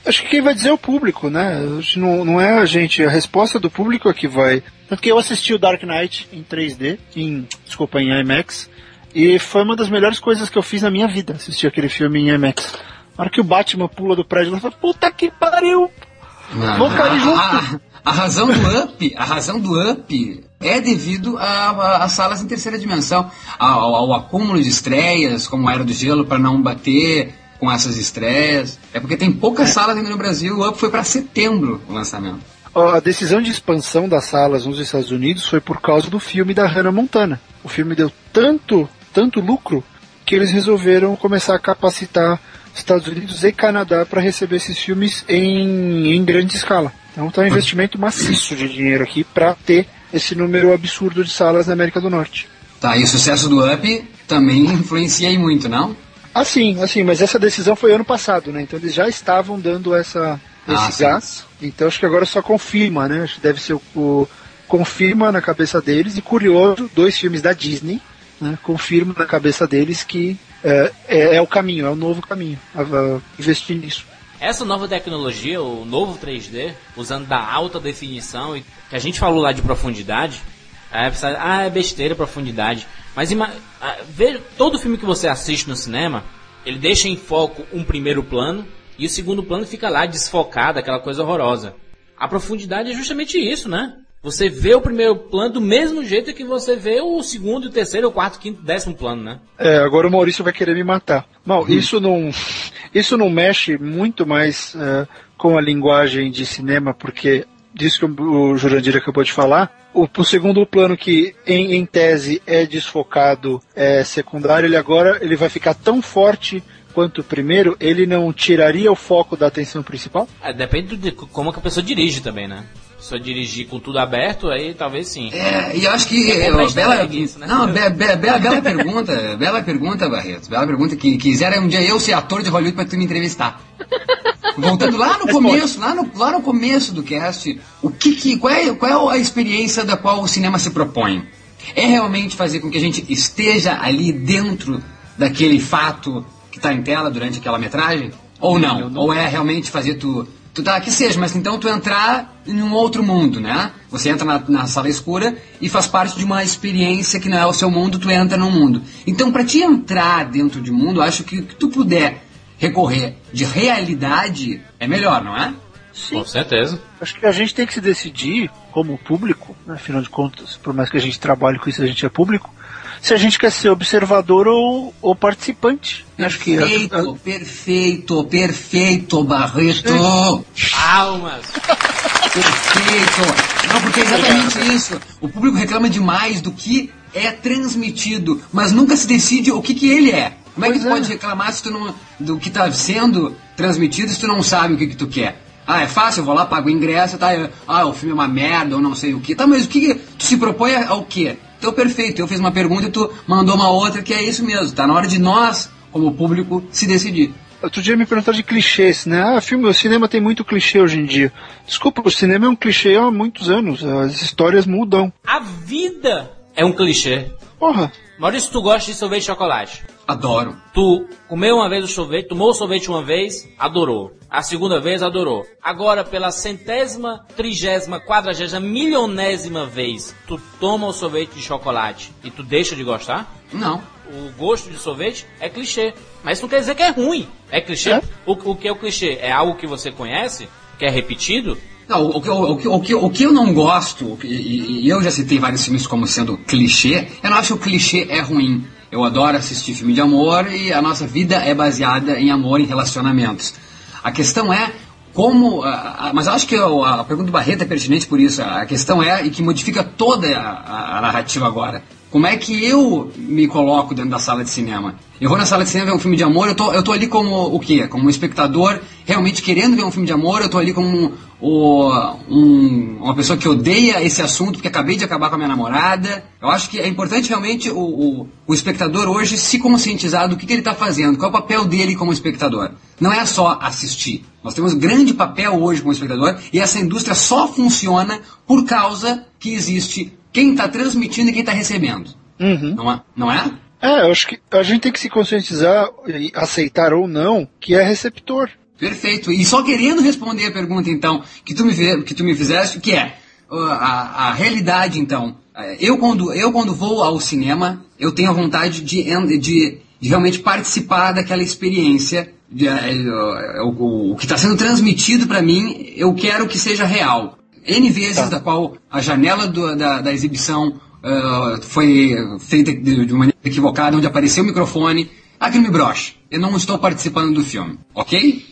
Acho que quem vai dizer é o público, né? Não, não é a gente, a resposta do público é que vai. Porque eu assisti o Dark Knight em 3D, em, desculpa, em IMAX, e foi uma das melhores coisas que eu fiz na minha vida, assistir aquele filme em IMAX. Na hora que o Batman pula do prédio, eu falo, puta que pariu! Cair junto. a, a- a razão do up, a razão do up é devido a- a- às salas em terceira dimensão, ao, ao acúmulo de estreias, como era do gelo, para não bater com essas estreias. É porque tem poucas salas ainda no Brasil. O up foi para setembro o lançamento. A decisão de expansão das salas nos Estados Unidos foi por causa do filme da Hannah Montana. O filme deu tanto, tanto lucro que eles resolveram começar a capacitar Estados Unidos e Canadá para receber esses filmes em, em grande escala. Então tá um investimento maciço de dinheiro aqui para ter esse número absurdo de salas na América do Norte. Tá, e o sucesso do up também influencia aí muito, não? Assim, assim, mas essa decisão foi ano passado, né? Então eles já estavam dando essa, Ah, esse sim. gás. Então acho que agora só confirma, né? Acho que deve ser o, o- confirma na cabeça deles e curioso, dois filmes da Disney, né? Confirma na cabeça deles que é, é, é o caminho, é o novo caminho. A, a investir nisso. Essa nova tecnologia, o novo 3D, usando da alta definição, que a gente falou lá de profundidade, é, ah, é besteira profundidade. Mas ima- ah, veja, todo filme que você assiste no cinema, ele deixa em foco um primeiro plano e o segundo plano fica lá desfocado, aquela coisa horrorosa. A profundidade é justamente isso, né? Você vê o primeiro plano do mesmo jeito que você vê o segundo, o terceiro, o quarto, quinto, décimo plano, né? É, agora o Maurício vai querer me matar. Mal, isso não, isso não mexe muito mais é, com a linguagem de cinema, porque disso que o Jurandir acabou de falar, o, o segundo plano que em, em tese é desfocado, é secundário, ele agora ele vai ficar tão forte quanto o primeiro, ele não tiraria o foco da atenção principal? É, depende de como que a pessoa dirige também, né? Eu dirigir com tudo aberto, aí talvez sim. É, e eu acho que. É é, ó, bela, isso, né? Não, be, be- bela, bela pergunta, bela pergunta, Barreto. Bela pergunta que quisera um dia eu ser ator de Hollywood pra tu me entrevistar. Voltando lá no começo, lá no, lá no começo do cast, o que, que qual, é, qual é a experiência da qual o cinema se propõe? É realmente fazer com que a gente esteja ali dentro daquele fato que está em tela durante aquela metragem? Ou não? Ou é realmente fazer tu. Tu tá, que seja, mas então tu entrar em um outro mundo, né? Você entra na, na sala escura e faz parte de uma experiência que não é o seu mundo, tu entra num mundo. Então, para te entrar dentro de um mundo, eu acho que o que tu puder recorrer de realidade é melhor, não é? Com certeza. Acho que a gente tem que se decidir, como público, né, afinal de contas, por mais que a gente trabalhe com isso, a gente é público, se a gente quer ser observador ou, ou participante. Acho que a- Perfeito, perfeito, perfeito, Barreto. Palmas! Perfeito! Não, porque é exatamente isso. O público reclama demais do que é transmitido, mas nunca se decide o que, que ele é. Como é que Pois tu é. pode reclamar se tu não, do que está sendo transmitido se tu não sabe o que, que tu quer? Ah, é fácil, eu vou lá, pago o ingresso, tá? eu- ah, o filme é uma merda, ou não sei o que. Tá, mas o que, que tu se propõe ao quê? Então, perfeito, eu fiz uma pergunta e tu mandou uma outra, que é isso mesmo. Tá na hora de nós, como público, se decidir. Outro dia me perguntaram de clichês, né? Ah, filme, o cinema tem muito clichê hoje em dia. Desculpa, o cinema é um clichê há muitos anos. As histórias mudam. A vida é um clichê. Porra, Maurício, tu gosta de sorvete de chocolate. Adoro. Tu comeu uma vez o sorvete, tomou o sorvete uma vez, adorou. A segunda vez, adorou. Agora, pela centésima, trigésima, quadragésima, milionésima vez, tu toma o sorvete de chocolate e tu deixa de gostar? Não. O gosto de sorvete é clichê. Mas isso não quer dizer que é ruim. É clichê? É. O, o que é o clichê? É algo que você conhece? Que é repetido? Não, o, que eu- o, o, o que eu não gosto, e, e- e eu já citei vários filmes como sendo clichê, eu não acho que o clichê é ruim. Eu adoro assistir filme de amor e a nossa vida é baseada em amor e relacionamentos. A questão é como. ah, ah, mas acho que a pergunta do Barreto é pertinente por isso. A questão é, e que modifica toda a- a narrativa agora. Como é que eu me coloco dentro da sala de cinema? Eu vou na sala de cinema ver um filme de amor, eu tô, eu tô ali como o quê? Como um espectador realmente querendo ver um filme de amor, eu tô ali como um, um- uma pessoa que odeia esse assunto porque acabei de acabar com a minha namorada. Eu acho que é importante realmente o, o, o espectador hoje se conscientizar do que, que ele está fazendo, qual é o papel dele como espectador. Não é só assistir. Nós temos grande papel hoje como espectador e essa indústria só funciona por causa que existe quem está transmitindo e quem está recebendo. Não é? Não é? É, eu acho que a gente tem que se conscientizar e aceitar ou não que é receptor. Perfeito. E só querendo responder a pergunta, então, que tu me, que tu me fizeste, que é a, a realidade, então. Uh, Eu quando, eu, quando vou ao cinema, eu tenho a vontade de, de, de realmente participar daquela experiência. De, uh, o, o- o que está sendo transmitido para mim, eu quero que seja real. N vezes da qual a janela do- da, da exibição uh, foi feita de, de maneira equivocada, onde apareceu o microfone, aquilo me brocha. Eu não estou participando do filme, ok?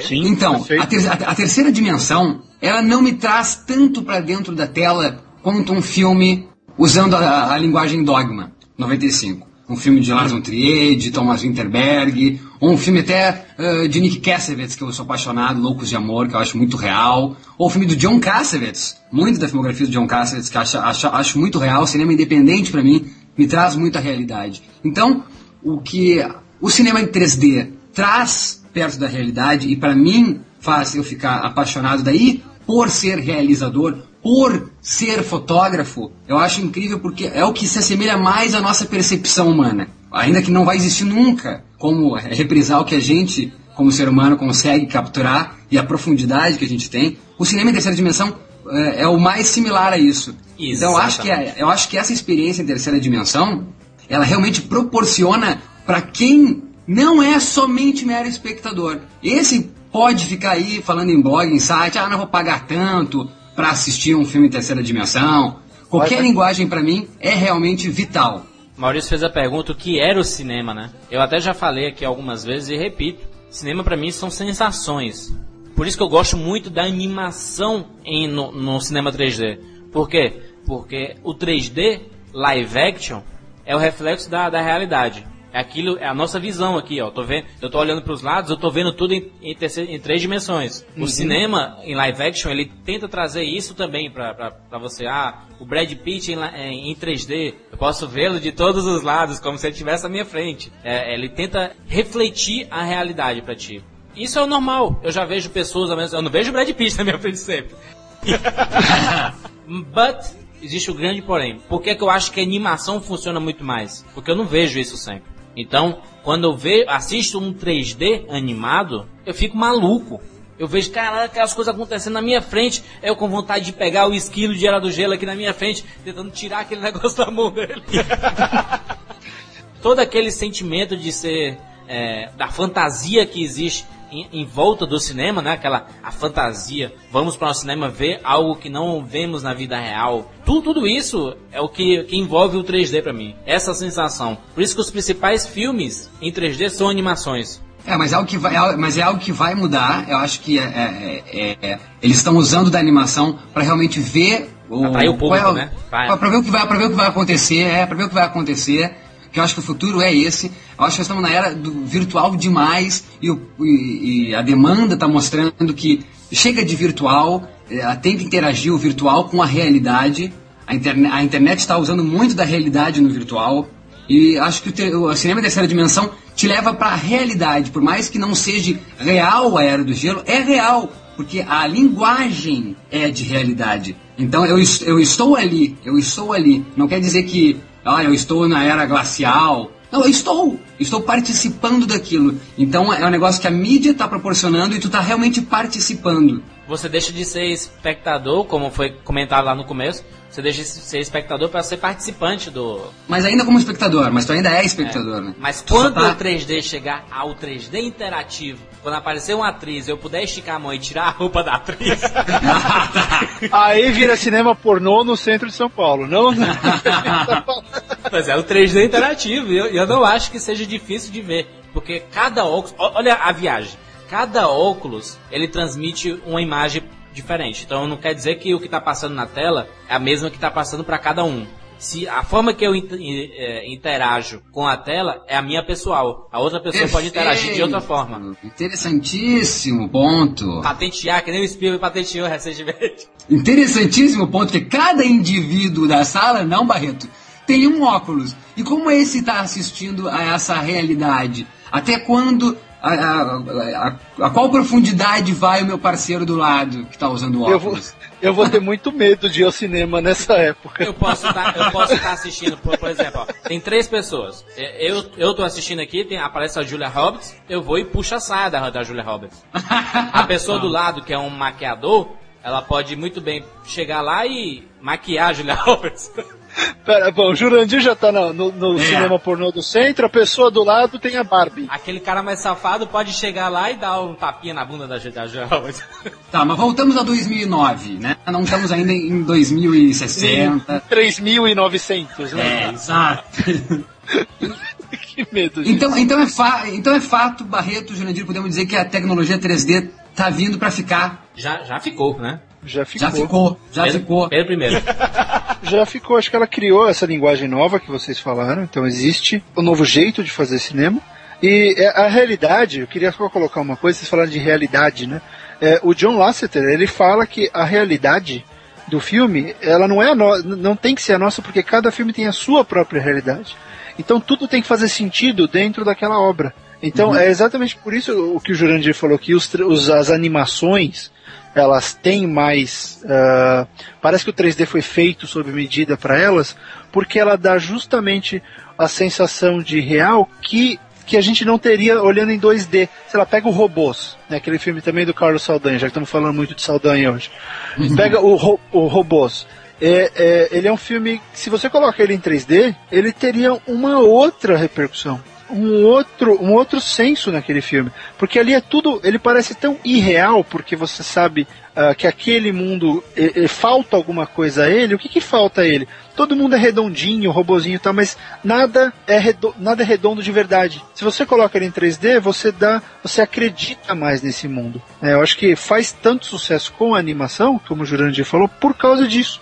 Sim, Então, a, ter- a- a terceira dimensão, ela não me traz tanto para dentro da tela quanto um filme usando a, a linguagem Dogma, 95. Um filme de Lars von Trier, de Thomas Winterberg, um filme até eh, de Nick Cassavetes, que eu sou apaixonado, Loucos de Amor, que eu acho muito real, ou o filme do John Cassavetes, muito da filmografia do John Cassavetes, que eu acho, acho, acho muito real, cinema independente para mim, me traz muita realidade. Então, o que o cinema em 3D traz perto da realidade e para mim faz eu ficar apaixonado daí por ser realizador, por ser fotógrafo, eu acho incrível porque é o que se assemelha mais à nossa percepção humana. Ainda que não vai existir nunca como reprisar o que a gente, como ser humano, consegue capturar e a profundidade que a gente tem, o cinema em terceira dimensão é, é o mais similar a isso. Então eu acho, que é- eu acho que essa experiência em terceira dimensão, ela realmente proporciona para quem não é somente mero espectador. Esse pode ficar aí falando em blog, em site, ah, não vou pagar tanto para assistir um filme em terceira dimensão. Qualquer Vai- linguagem para mim é realmente vital. Maurício fez a pergunta o que era o cinema, né? Eu até já falei aqui algumas vezes e repito. Cinema pra mim são sensações. Por isso que eu gosto muito da animação em, no, no cinema 3D. Por quê? Porque o 3D, live action, é o reflexo da, da realidade. É aquilo, é a nossa visão aqui, ó. Tô vendo, eu tô olhando para os lados, eu tô vendo tudo em, em, em três dimensões. O cinema em live action, ele tenta trazer isso também pra você. Ah, o Brad Pitt em, la- em, em 3D, eu posso vê-lo de todos os lados, como se ele estivesse à minha frente. É, ele tenta refletir a realidade pra ti. Isso é o normal. Eu já vejo pessoas, eu não vejo o Brad Pitt na minha frente sempre. But existe o grande porém. Por que, que eu acho que a animação funciona muito mais? Porque eu não vejo isso sempre. Então, quando eu ve, assisto um 3D animado, eu fico maluco. Eu vejo, caralho, aquelas coisas acontecendo na minha frente. Eu com vontade de pegar o esquilo de era do gelo aqui na minha frente, tentando tirar aquele negócio da mão dele. Todo aquele sentimento de ser. é, da fantasia que existe em, em volta do cinema, né? Aquela a fantasia. Vamos para o cinema ver algo que não vemos na vida real. Tudo, tudo isso é o que, que envolve o 3D para mim. Essa sensação. Por isso que os principais filmes em 3D são animações. É, mas é algo que vai, é, mas é algo que vai mudar. Eu acho que é, é, é, é, eles estão usando da animação para realmente ver o, Atrair o público, qual é né? Pra ver o que vai, para ver o que vai acontecer, é, para ver o que vai acontecer. Que eu acho que o futuro é esse. Eu acho que estamos na era do virtual demais e, o- e- e a demanda está mostrando que chega de virtual, é, tem que interagir o virtual com a realidade. A, interne a internet está usando muito da realidade no virtual. E acho que o, te- o cinema em terceira dimensão te leva para a realidade, por mais que não seja real a Era do Gelo, é real, porque a linguagem é de realidade. Então eu, eu estou ali, eu estou ali. Não quer dizer que ah, eu estou na Era Glacial. Não, eu estou, estou participando daquilo. Então é um negócio que a mídia está proporcionando e tu está realmente participando. Você deixa de ser espectador, como foi comentado lá no começo. Você deixa de ser espectador para ser participante do, Mas ainda como espectador, mas tu ainda é espectador, né? Mas Tu quando tá- o 3D chegar ao 3D interativo, quando aparecer uma atriz, eu puder esticar a mão e tirar a roupa da atriz, Aí vira cinema pornô no centro de São Paulo, não? Mas é o 3D interativo, e eu, eu não acho que seja difícil de ver. Porque cada óculos. Olha a viagem. Cada óculos ele transmite uma imagem diferente. Então não quer dizer que o que está passando na tela é a mesma que está passando para cada um. Se a forma que eu é, interajo com a tela é a minha pessoal, a outra pessoa pode interagir de outra Perfeito. forma. Interessantíssimo ponto. Patentear, que nem o Spielberg patenteou recentemente. Interessantíssimo ponto que cada indivíduo da sala, não Barreto, tem um óculos. E como esse está assistindo a essa realidade? Até quando A, a, a, a, qual profundidade vai o meu parceiro do lado que tá usando óculos? Eu vou, eu vou ter muito medo de ir ao cinema nessa época. Eu posso tá, estar tá assistindo, por, por exemplo, ó, tem três pessoas. Eu, eu tô assistindo aqui, tem, aparece a Julia Roberts, eu vou e puxo a saia da, da Julia Roberts. A pessoa do lado, que é um maquiador, ela pode muito bem chegar lá e maquiar a Julia Roberts. Pera, bom, o Jurandir já tá no, no, no é. cinema pornô do centro, a pessoa do lado tem a Barbie. Aquele cara mais safado pode chegar lá e dar um tapinha na bunda da, da Roberts. Tá, mas voltamos a 2009, né? Não estamos ainda em 2060. 3.900, né? É, exato. que medo disso. Então, então, é fa então é fato, Barreto, Jurandir, podemos dizer que a tecnologia 3D tá vindo para ficar. Já, já ficou, né? Já ficou. Já ficou, já Pedro, ficou. Pedro primeiro. já ficou, acho que ela criou essa linguagem nova que vocês falaram, então existe um novo jeito de fazer cinema. E é, a realidade, eu queria só colocar uma coisa, vocês falaram de realidade, né? É, o John Lasseter, ele fala que a realidade do filme, ela não é a no... não tem que ser a nossa, porque cada filme tem a sua própria realidade. Então tudo tem que fazer sentido dentro daquela obra. Então uhum. é exatamente por isso o que o Jurandir falou que os, os, as animações elas têm mais. Uh, parece que o 3D foi feito sob medida para elas, porque ela dá justamente a sensação de real que que a gente não teria olhando em 2D. Sei lá, pega o Robôs, né, aquele filme também do Carlos Saldanha, já que estamos falando muito de Saldanha hoje. Uhum. Pega o, ro o Robôs. É, é, ele é um filme, se você coloca ele em 3D, ele teria uma outra repercussão um outro, um outro senso naquele filme. Porque ali é tudo, ele parece tão irreal, porque você sabe uh, que aquele mundo e, e, falta alguma coisa a ele. O que, que falta a ele? Todo mundo é redondinho, robozinho e tal, mas nada é, redondo, nada é redondo de verdade. Se você coloca ele em 3D, você dá, você acredita mais nesse mundo. É, eu acho que faz tanto sucesso com a animação, como o Jurandir falou, por causa disso.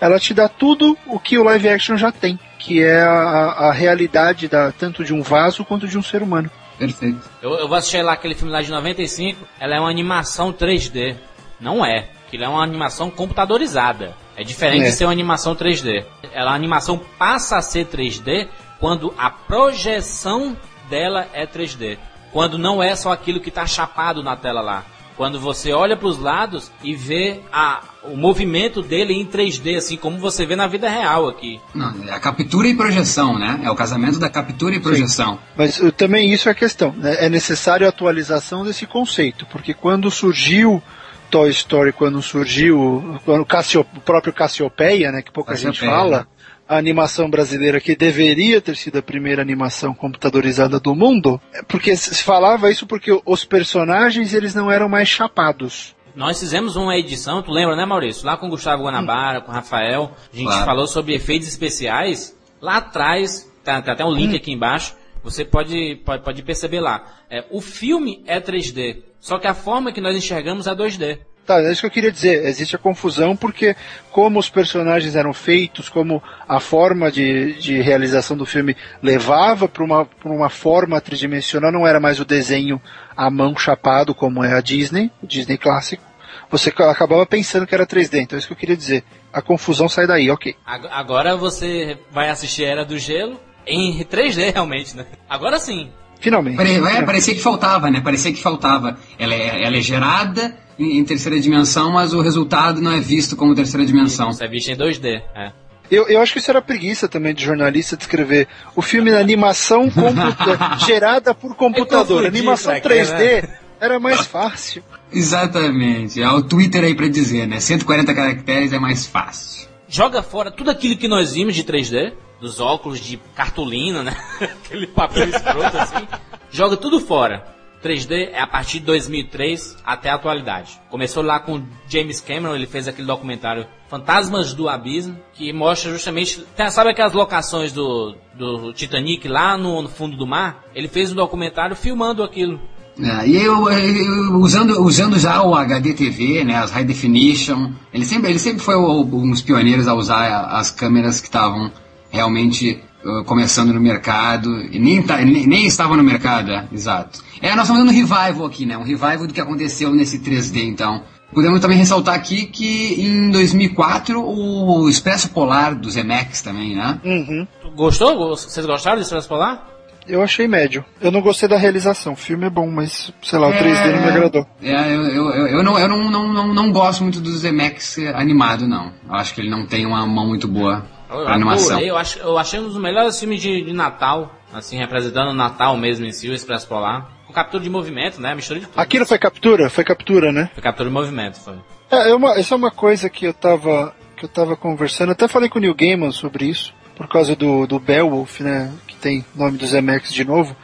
Ela te dá tudo o que o live action já tem que é a, a realidade da, tanto de um vaso quanto de um ser humano. Perfeito. Eu, eu vou assistir lá aquele filme lá de 95, ela é uma animação 3D. Não é. Aquilo é uma animação computadorizada. É diferente é. de ser uma animação 3D. Ela, a animação passa a ser 3D quando a projeção dela é 3D. Quando não é só aquilo que está chapado na tela lá. Quando você olha para os lados e vê a, o movimento dele em 3D, assim como você vê na vida real aqui. Não, é a captura e projeção, né? É o casamento da captura e projeção. Sim. Mas uh, também isso é a questão. Né? É necessário a atualização desse conceito, porque quando surgiu Toy Story, quando surgiu quando Cassio, o próprio Cassiopeia, né, que pouca Cassiopeia, gente fala, né? A animação brasileira que deveria ter sido a primeira animação computadorizada do mundo, é porque se falava isso porque os personagens eles não eram mais chapados. Nós fizemos uma edição, tu lembra, né, Maurício? Lá com o Gustavo Guanabara, hum. com o Rafael, a gente claro. falou sobre efeitos especiais. Lá atrás, tá, tá até um link hum. aqui embaixo, você pode, pode, pode perceber lá. É, o filme é 3D, só que a forma que nós enxergamos é 2D. Tá, é isso que eu queria dizer. Existe a confusão porque, como os personagens eram feitos, como a forma de, de realização do filme levava para uma, uma forma tridimensional, não era mais o desenho à mão chapado, como é a Disney, o Disney clássico. Você acabava pensando que era 3D, então é isso que eu queria dizer. A confusão sai daí, ok. Agora você vai assistir Era do Gelo em 3D, realmente, né? Agora sim. Finalmente. Pare, é, parecia que faltava, né? Parecia que faltava. Ela é, ela é gerada em, em, terceira dimensão, mas o resultado não é visto como terceira dimensão. Isso é visto em 2D, é. Eu, eu acho que isso era preguiça também de jornalista de escrever o filme na animação gerada por computador. Animação 3D né? era mais fácil. Exatamente. É o Twitter aí pra dizer, né? 140 caracteres é mais fácil. Joga fora tudo aquilo que nós vimos de 3D, dos óculos de cartolina, né? Aquele papel escroto assim. Joga tudo fora. 3D é a partir de 2003 até a atualidade. Começou lá com James Cameron, ele fez aquele documentário Fantasmas do Abismo, que mostra justamente, sabe aquelas locações do, do Titanic lá no, no fundo do mar? Ele fez um documentário filmando aquilo. É, e eu, eu, usando, usando já o HDTV, né, as High Definition, ele sempre, ele sempre foi um dos pioneiros a usar as câmeras que estavam realmente uh, começando no mercado, e nem, tá, nem, nem estavam no mercado, é, exato. É, nós estamos dando um revival aqui, né? Um revival do que aconteceu nesse 3D, então. Podemos também ressaltar aqui que em 2004 o Expresso Polar do Zemex também, né? Uhum. Gostou? Vocês gostaram do Expresso Polar? Eu achei médio. Eu não gostei da realização. O filme é bom, mas, sei lá, o É. 3D não me agradou. É, eu, eu, eu, eu não, eu não, não, não, não gosto muito do Zemex animado, não. Eu acho que ele não tem uma mão muito boa Eu animação. adorei, eu, acho, eu achei um dos melhores filmes de, de Natal, assim, representando o Natal mesmo em si, o Expresso Polar. Com captura de movimento, né? Mistura de tudo. Aquilo foi captura? Foi captura, né? Foi captura de movimento, foi. É, é uma, isso é uma coisa que eu tava, que eu tava conversando, até falei com o Neil Gaiman sobre isso, por causa do, do Beowulf, né, que tem nome do Zemex de novo.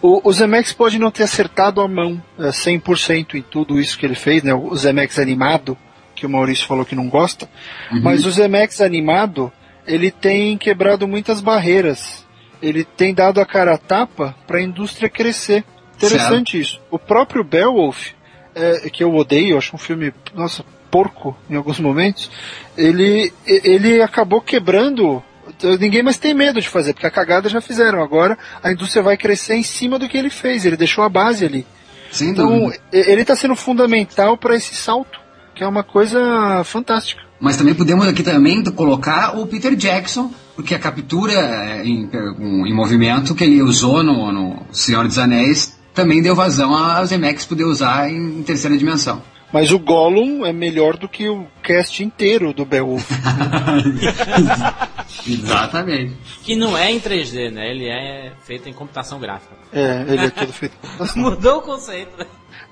O, o Zemex pode não ter acertado a mão é, 100% em tudo isso que ele fez, né, o Zemex animado, que o Maurício falou que não gosta, mas o Zemex animado, ele tem quebrado muitas barreiras, ele tem dado a cara a tapa para a indústria crescer. Interessante isso. O próprio Beowulf, é, que eu odeio, acho um filme, nossa, porco em alguns momentos, ele, ele acabou quebrando. Ninguém mais tem medo de fazer, porque a cagada já fizeram. Agora a indústria vai crescer em cima do que ele fez, ele deixou a base ali. Então, dúvida. ele está sendo fundamental para esse salto, que é uma coisa fantástica. Mas também podemos aqui também colocar o Peter Jackson, porque a captura é, em, em movimento que ele usou no, no Senhor dos Anéis também deu vazão a Zemex poder usar em terceira dimensão. Mas o Gollum é melhor do que o cast inteiro do Beowulf. Exatamente. Que não é em 3D, né? Ele é feito em computação gráfica. é, ele é todo feito. Mudou o conceito, né?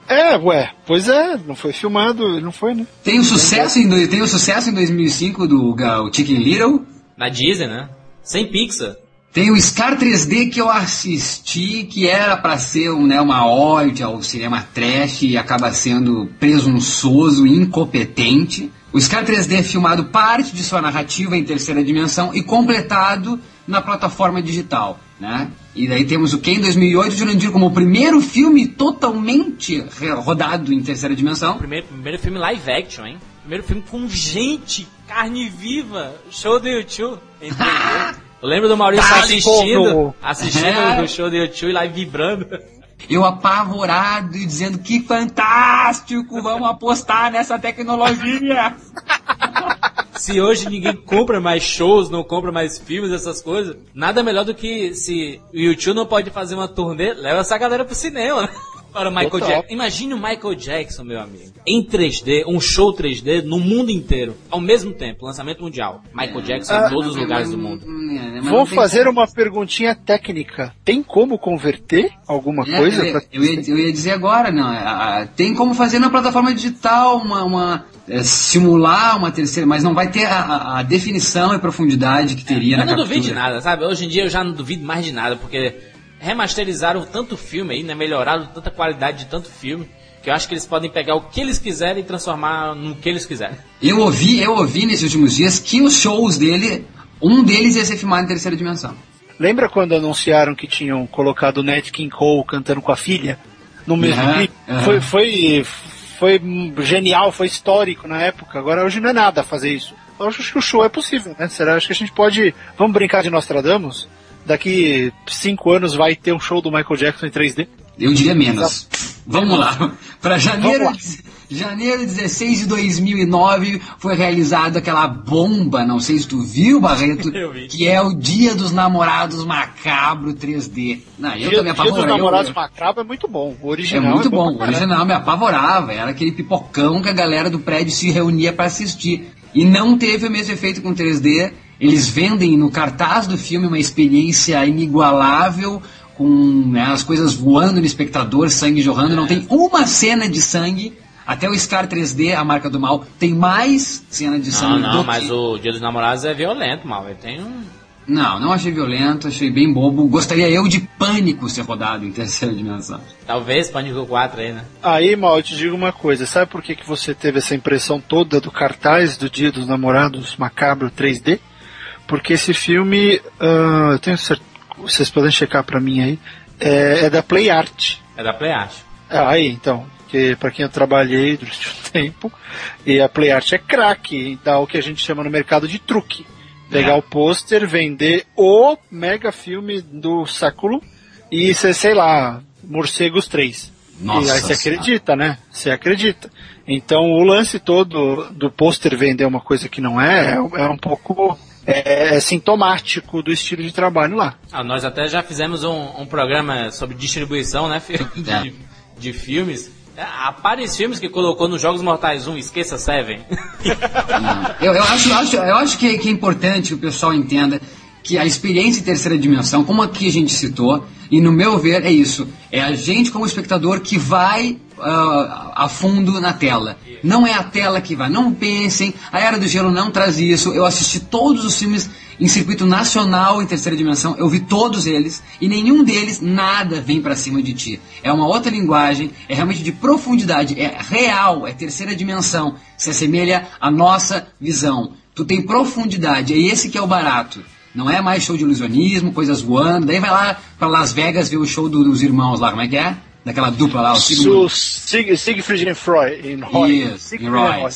É, ué, pois é, não foi filmado, ele não foi, né? Tem o sucesso em, tem o sucesso em 2005 do o Chicken Little. Na Disney, né? Sem Pixar. Tem o Scar 3D que eu assisti, que era pra ser um, né, uma ode ao cinema trash e acaba sendo presunçoso e incompetente. O Scar 3D é filmado parte de sua narrativa em terceira dimensão e completado na plataforma digital, né? E daí temos o que em 2008 de Jurandir como o primeiro filme totalmente rodado em terceira dimensão. Primeiro, primeiro filme live action, hein? Primeiro filme com gente, carne viva, show do YouTube. em 3D. Eu lembro do Maurício Tá, assistindo, assistindo É. o show do YouTube e lá vibrando. Eu apavorado e dizendo que fantástico, vamos apostar nessa tecnologia. Se hoje ninguém compra mais shows, não compra mais filmes, essas coisas, nada melhor do que se o YouTube não pode fazer uma turnê, leva essa galera pro cinema, né? Para o Michael Total. Jackson. Imagine o Michael Jackson, meu amigo. Em 3D, um show 3D no mundo inteiro, ao mesmo tempo, lançamento mundial. Michael Jackson em todos os lugares do mundo. Vou fazer uma perguntinha técnica. Tem como converter alguma É, coisa? eu, pra- eu ia, eu ia dizer agora, não. a- a- tem como fazer na plataforma digital uma, uma, é, simular uma terceira, mas não vai ter a, a- a definição e profundidade que teria Eu na não captura. duvido de nada, sabe? Hoje em dia eu já não duvido mais de nada, porque remasterizaram tanto filme aí, né? Melhoraram tanta qualidade de tanto filme, que eu acho que eles podem pegar o que eles quiserem e transformar no que eles quiserem. Eu ouvi, eu ouvi nesses últimos dias que os shows dele, um deles ia ser filmado em terceira dimensão. Lembra quando anunciaram que tinham colocado o Nat King Cole cantando com a filha no mesmo Aham, clipe? aham. Foi, foi, foi genial, foi histórico na época. Agora hoje não é nada fazer isso. Eu acho que o show é possível, né? Será? Acho que a gente pode. Vamos brincar de Nostradamus? Daqui cinco anos vai ter um show do Michael Jackson em 3D? Eu diria menos. Vamos lá. Para janeiro, janeiro 16 de 2009 foi realizada aquela bomba, não sei se tu viu, Barreto, vi. que é o Dia dos Namorados Macabro 3D. Não, eu Dia, também Dia dos. Namorados eu- Macabro é muito bom. O É original muito pra bom, o caralho. original me apavorava, era aquele pipocão que a galera do prédio se reunia para assistir. E não teve o mesmo efeito com 3D. Eles vendem no cartaz do filme uma experiência inigualável, com né, as coisas voando no espectador, sangue jorrando. Não tem uma cena de sangue. Até o Scar 3D, a marca do mal, tem mais cena de Não, sangue não, do mas que... o Dia dos Namorados é violento, mal. Ele tem um. Não, não achei violento, achei bem bobo. Gostaria eu de Pânico ser rodado em terceira dimensão. Talvez Pânico 4 aí, né? Aí, Mal, eu te digo uma coisa. Sabe por que, que você teve essa impressão toda do cartaz do Dia dos Namorados Macabro 3D? Porque esse filme, ah, eu tenho certeza, vocês podem checar pra mim aí, é, é da Play Art. É da Play Art. Ah, aí, então, que para quem eu trabalhei durante um tempo, e a Play Art é craque, dá o que a gente chama no mercado de truque. Pegar É. o pôster, vender o mega filme do século e você, sei lá, Morcegos 3. Nossa e aí você acredita, né? Você acredita. Então o lance todo do pôster vender uma coisa que não é, é, é um pouco é, é sintomático do estilo de trabalho lá. Ah, nós até já fizemos um, um programa sobre distribuição, né, fi- É. de, de filmes. É, Há vários filmes que colocou nos Jogos Mortais 1, esqueça Seven. Eu, eu acho, eu acho, eu acho que, que é importante que o pessoal entenda que a experiência em terceira dimensão, como aqui a gente citou, e no meu ver é isso, é a gente como espectador que vai ah, a fundo na tela. Não é a tela que vai. Não pensem, a Era do Gelo não traz isso. Eu assisti todos os filmes em circuito nacional em terceira dimensão, eu vi todos eles e nenhum deles nada vem pra cima de ti. É uma outra linguagem, é realmente de profundidade, é real, é terceira dimensão, se assemelha à nossa visão. Tu tem profundidade, é esse que é o barato. Não é mais show de ilusionismo, coisas voando. Daí vai lá pra Las Vegas ver o show do- dos irmãos lá, como é que é? Daquela dupla lá, o Sigmund. Sig, Siegfried and Roy. In Roy. Em and Roy.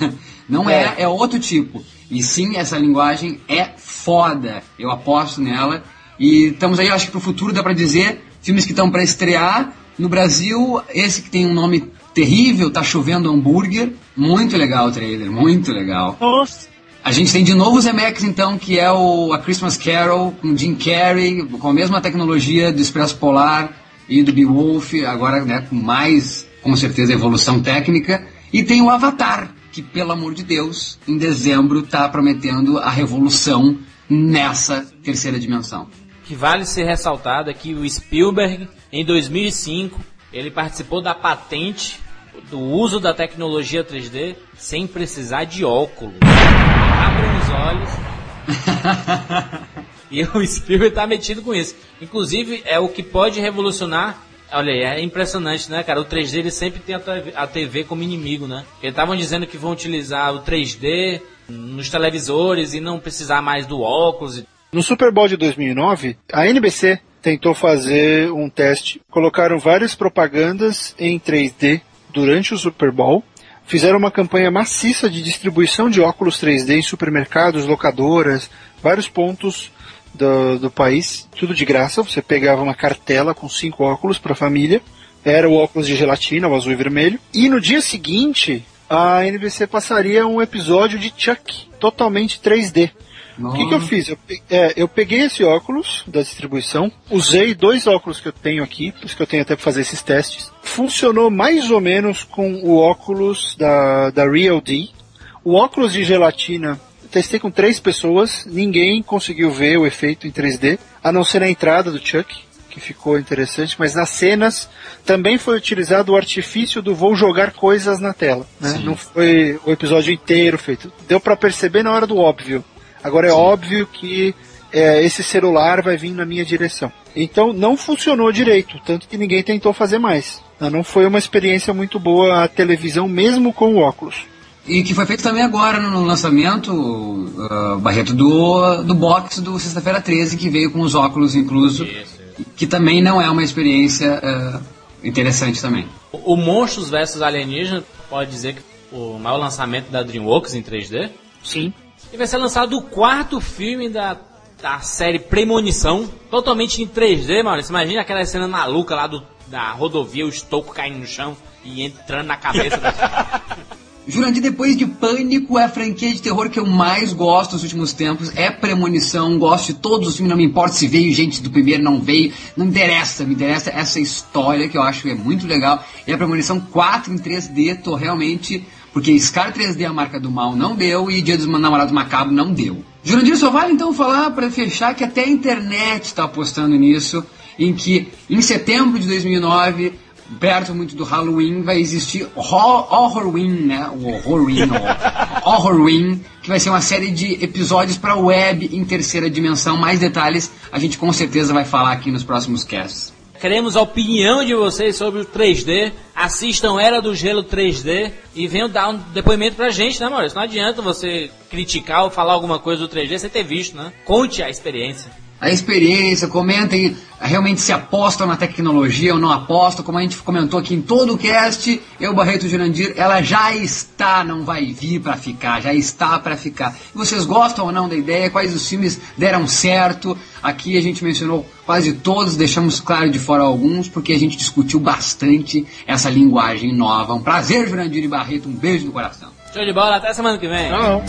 Não é. É. é, outro tipo. E sim, essa linguagem é foda. Eu aposto nela. E estamos aí, acho que pro futuro dá pra dizer, filmes que estão pra estrear. No Brasil, esse que tem um nome terrível, Tá Chovendo Hambúrguer. Muito legal o trailer, muito legal. Nossa. A gente tem de novo o Zemeckis, então, que é o A Christmas Carol, com Jim Carrey, com a mesma tecnologia do Expresso Polar e do Beowulf, agora né, com mais, com certeza, evolução técnica. E tem o Avatar, que, pelo amor de Deus, em dezembro está prometendo a revolução nessa terceira dimensão. que vale ser ressaltado é que o Spielberg, em 2005, ele participou da patente do uso da tecnologia 3D sem precisar de óculos. Abram os olhos. e o Spielberg tá metido com isso. Inclusive, é o que pode revolucionar. Olha aí, é impressionante, né, cara? O 3D ele sempre tem a TV, como inimigo, né? Eles estavam dizendo que vão utilizar o 3D nos televisores e não precisar mais do óculos. No Super Bowl de 2009, a NBC tentou fazer um teste. Colocaram várias propagandas em 3D durante o Super Bowl. Fizeram uma campanha maciça de distribuição de óculos 3D em supermercados, locadoras, vários pontos do, do país, tudo de graça. Você pegava uma cartela com cinco óculos para a família. Era o óculos de gelatina, o azul e vermelho. E no dia seguinte, a NBC passaria um episódio de Chuck, totalmente 3D. O que, que eu fiz? Eu, é, eu peguei esse óculos da distribuição, usei dois óculos que eu tenho aqui, por isso que eu tenho até para fazer esses testes. Funcionou mais ou menos com o óculos da, da Real D. O óculos de gelatina, testei com três pessoas, ninguém conseguiu ver o efeito em 3D, a não ser na entrada do Chuck, que ficou interessante, mas nas cenas também foi utilizado o artifício do vou jogar coisas na tela. Né? Não foi o episódio inteiro feito. Deu para perceber na hora do óbvio. Agora é óbvio que é, esse celular vai vir na minha direção. Então não funcionou direito, tanto que ninguém tentou fazer mais. Ah, Não foi uma experiência muito boa a televisão, mesmo com o óculos. E que foi feito também agora no lançamento, uh, Barreto, do, do box do Sexta-feira 13, que veio com os óculos incluso, que também não é uma experiência uh, interessante também. O o Monstros vs Alienígena pode dizer que o maior lançamento da DreamWorks em 3D. Sim. E vai ser lançado o quarto filme da, da série Premonição, totalmente em 3D, Maurício. Imagina aquela cena maluca lá do, da rodovia, o estoco caindo no chão e entrando na cabeça da Jurandir, depois de Pânico, é a franquia de terror que eu mais gosto nos últimos tempos. É Premonição, gosto de todos os filmes, não me importa se veio gente do primeiro, não veio. Não interessa, me interessa essa história que eu acho que é muito legal. E a Premonição 4 em 3D, tô realmente... Porque Scar 3D, a marca do mal, não deu e Dia dos Namorados Macabro não deu. Jurandir, só vale então falar para fechar que até a internet está apostando nisso, em que em setembro de 2009 perto muito do Halloween, vai existir Ho- Horrorwin, né? O Horrorwin, o Horrorwin, que vai ser uma série de episódios para web em terceira dimensão. Mais detalhes a gente com certeza vai falar aqui nos próximos casts. Queremos a opinião de vocês sobre o 3D. Assistam Era do Gelo 3D e venham dar um depoimento pra gente, né, Maurício? Não adianta você criticar ou falar alguma coisa do 3D sem ter visto, né? Conte a experiência. A experiência, comentem realmente se apostam na tecnologia ou não apostam, como a gente comentou aqui em todo o cast, eu, Barreto Jurandir, ela já está, não vai vir para ficar, já está para ficar. E vocês gostam ou não da ideia? Quais os filmes deram certo? Aqui a gente mencionou quase todos, deixamos claro de fora alguns, porque a gente discutiu bastante essa linguagem nova. Um prazer, Jurandir e Barreto, um beijo no coração. Show de bola, até semana que vem. Não.